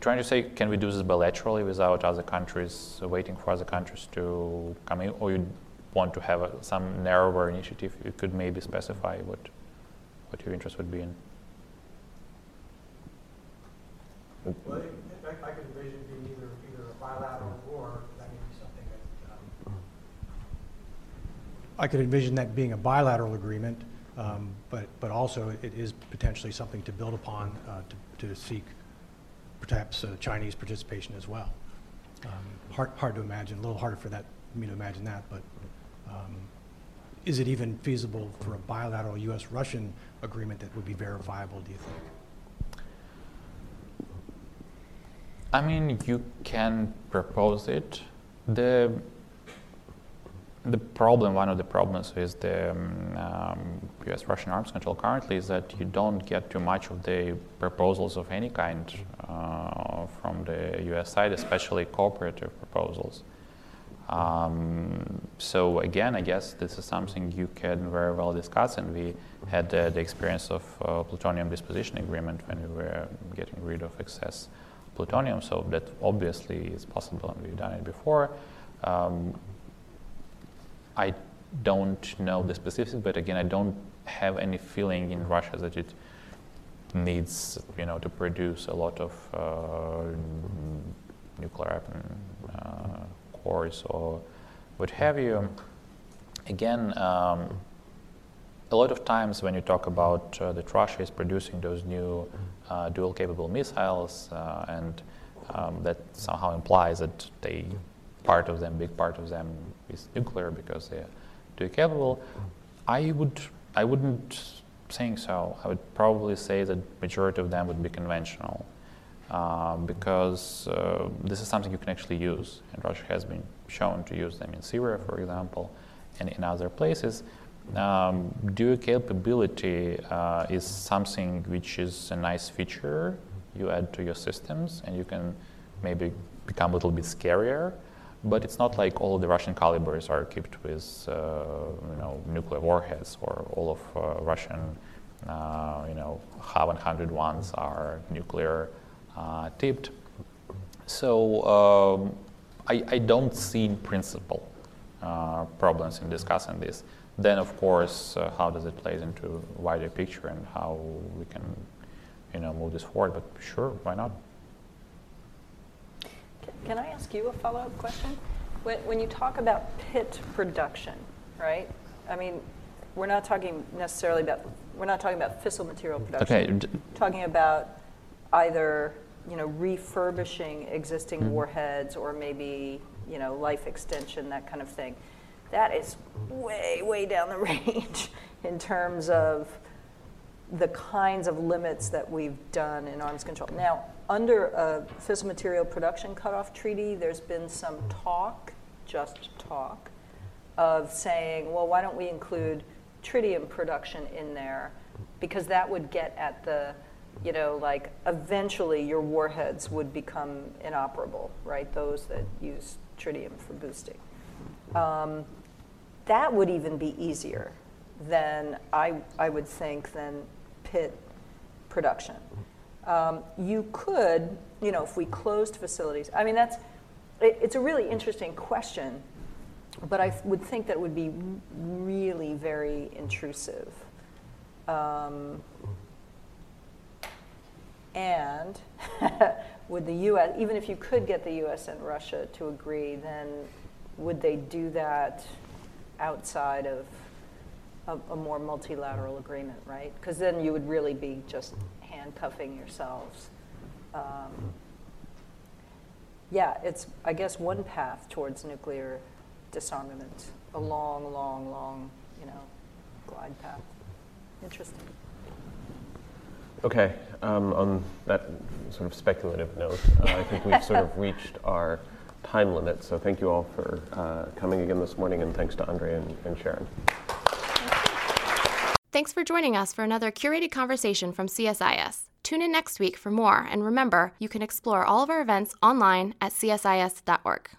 trying to say, can we do this bilaterally without other countries uh, waiting for other countries to come in, or you want to have a, some narrower initiative? You could maybe specify what what your interest would be in. Well, I, I could envision being either, either a bilateral or that may be something that, um, I could envision that being a bilateral agreement, um, but, but also it is potentially something to build upon uh, to, to seek perhaps uh, Chinese participation as well. Um, hard, hard to imagine, a little harder for that, me to imagine that, but um, is it even feasible for a bilateral U.S.-Russian agreement that would be verifiable, do you think? I mean, you can propose it. The the problem, one of the problems with the um, um, U.S.-Russian arms control currently is that you don't get too much of the proposals of any kind uh, from the U.S. side, especially cooperative proposals. Um, so again, I guess this is something you can very well discuss, and we had uh, the experience of uh, plutonium disposition agreement when we were getting rid of excess plutonium. So that obviously is possible, and we've done it before. Um, I don't know the specifics, but again, I don't have any feeling in Russia that it needs, you know, to produce a lot of uh, nuclear weapon uh, cores or what have you. Again, um, a lot of times when you talk about uh, that Russia is producing those new uh, dual capable missiles, uh, and um, that somehow implies that they part of them, big part of them, is nuclear because they're dual capable. I would, I wouldn't think so. I would probably say that majority of them would be conventional. Uh, because uh, this is something you can actually use, and Russia has been shown to use them in Syria, for example, and in other places. Um, dual capability uh, is something which is a nice feature you add to your systems, and you can maybe become a little bit scarier. But it's not like all the Russian Kalibrs are equipped with, uh, you know, nuclear warheads, or all of uh, Russian, uh, you know, Ha-100 ones are nuclear uh, tipped. So um, I, I, don't see in principle uh, problems in discussing this. Then, of course, uh, how does it play into wider picture and how we can, you know, move this forward? But sure, why not? Can I ask you a follow-up question? When, when you talk about pit production, right? I mean, we're not talking necessarily about we're not talking about fissile material production. Okay. Talking about either you know refurbishing existing mm-hmm. warheads or maybe you know life extension that kind of thing. That is way way down the range in terms of the kinds of limits that we've done in arms control. Now, under a fissile material production cutoff treaty, there's been some talk, just talk, of saying, well, why don't we include tritium production in there? Because that would get at the you know, like eventually your warheads would become inoperable, right? Those that use tritium for boosting. Um, that would even be easier than I, I would think than pit production. Um, you could, you know, if we closed facilities, I mean, that's, it, it's a really interesting question, but I would think that would be really very intrusive. Um, and would the U.S., even if you could get the U.S. and Russia to agree, then would they do that outside of a, a more multilateral agreement, right? Because then you would really be just handcuffing yourselves. Um, yeah, it's, I guess, one path towards nuclear disarmament, a long, long, long, you know, glide path. Interesting. Okay, um, on that sort of speculative note, uh, I think we've sort of reached our time limit. So thank you all for uh, coming again this morning, and thanks to Andre and, and Sharon. Thanks for joining us for another curated conversation from CSIS. Tune in next week for more, and remember, you can explore all of our events online at csis.org.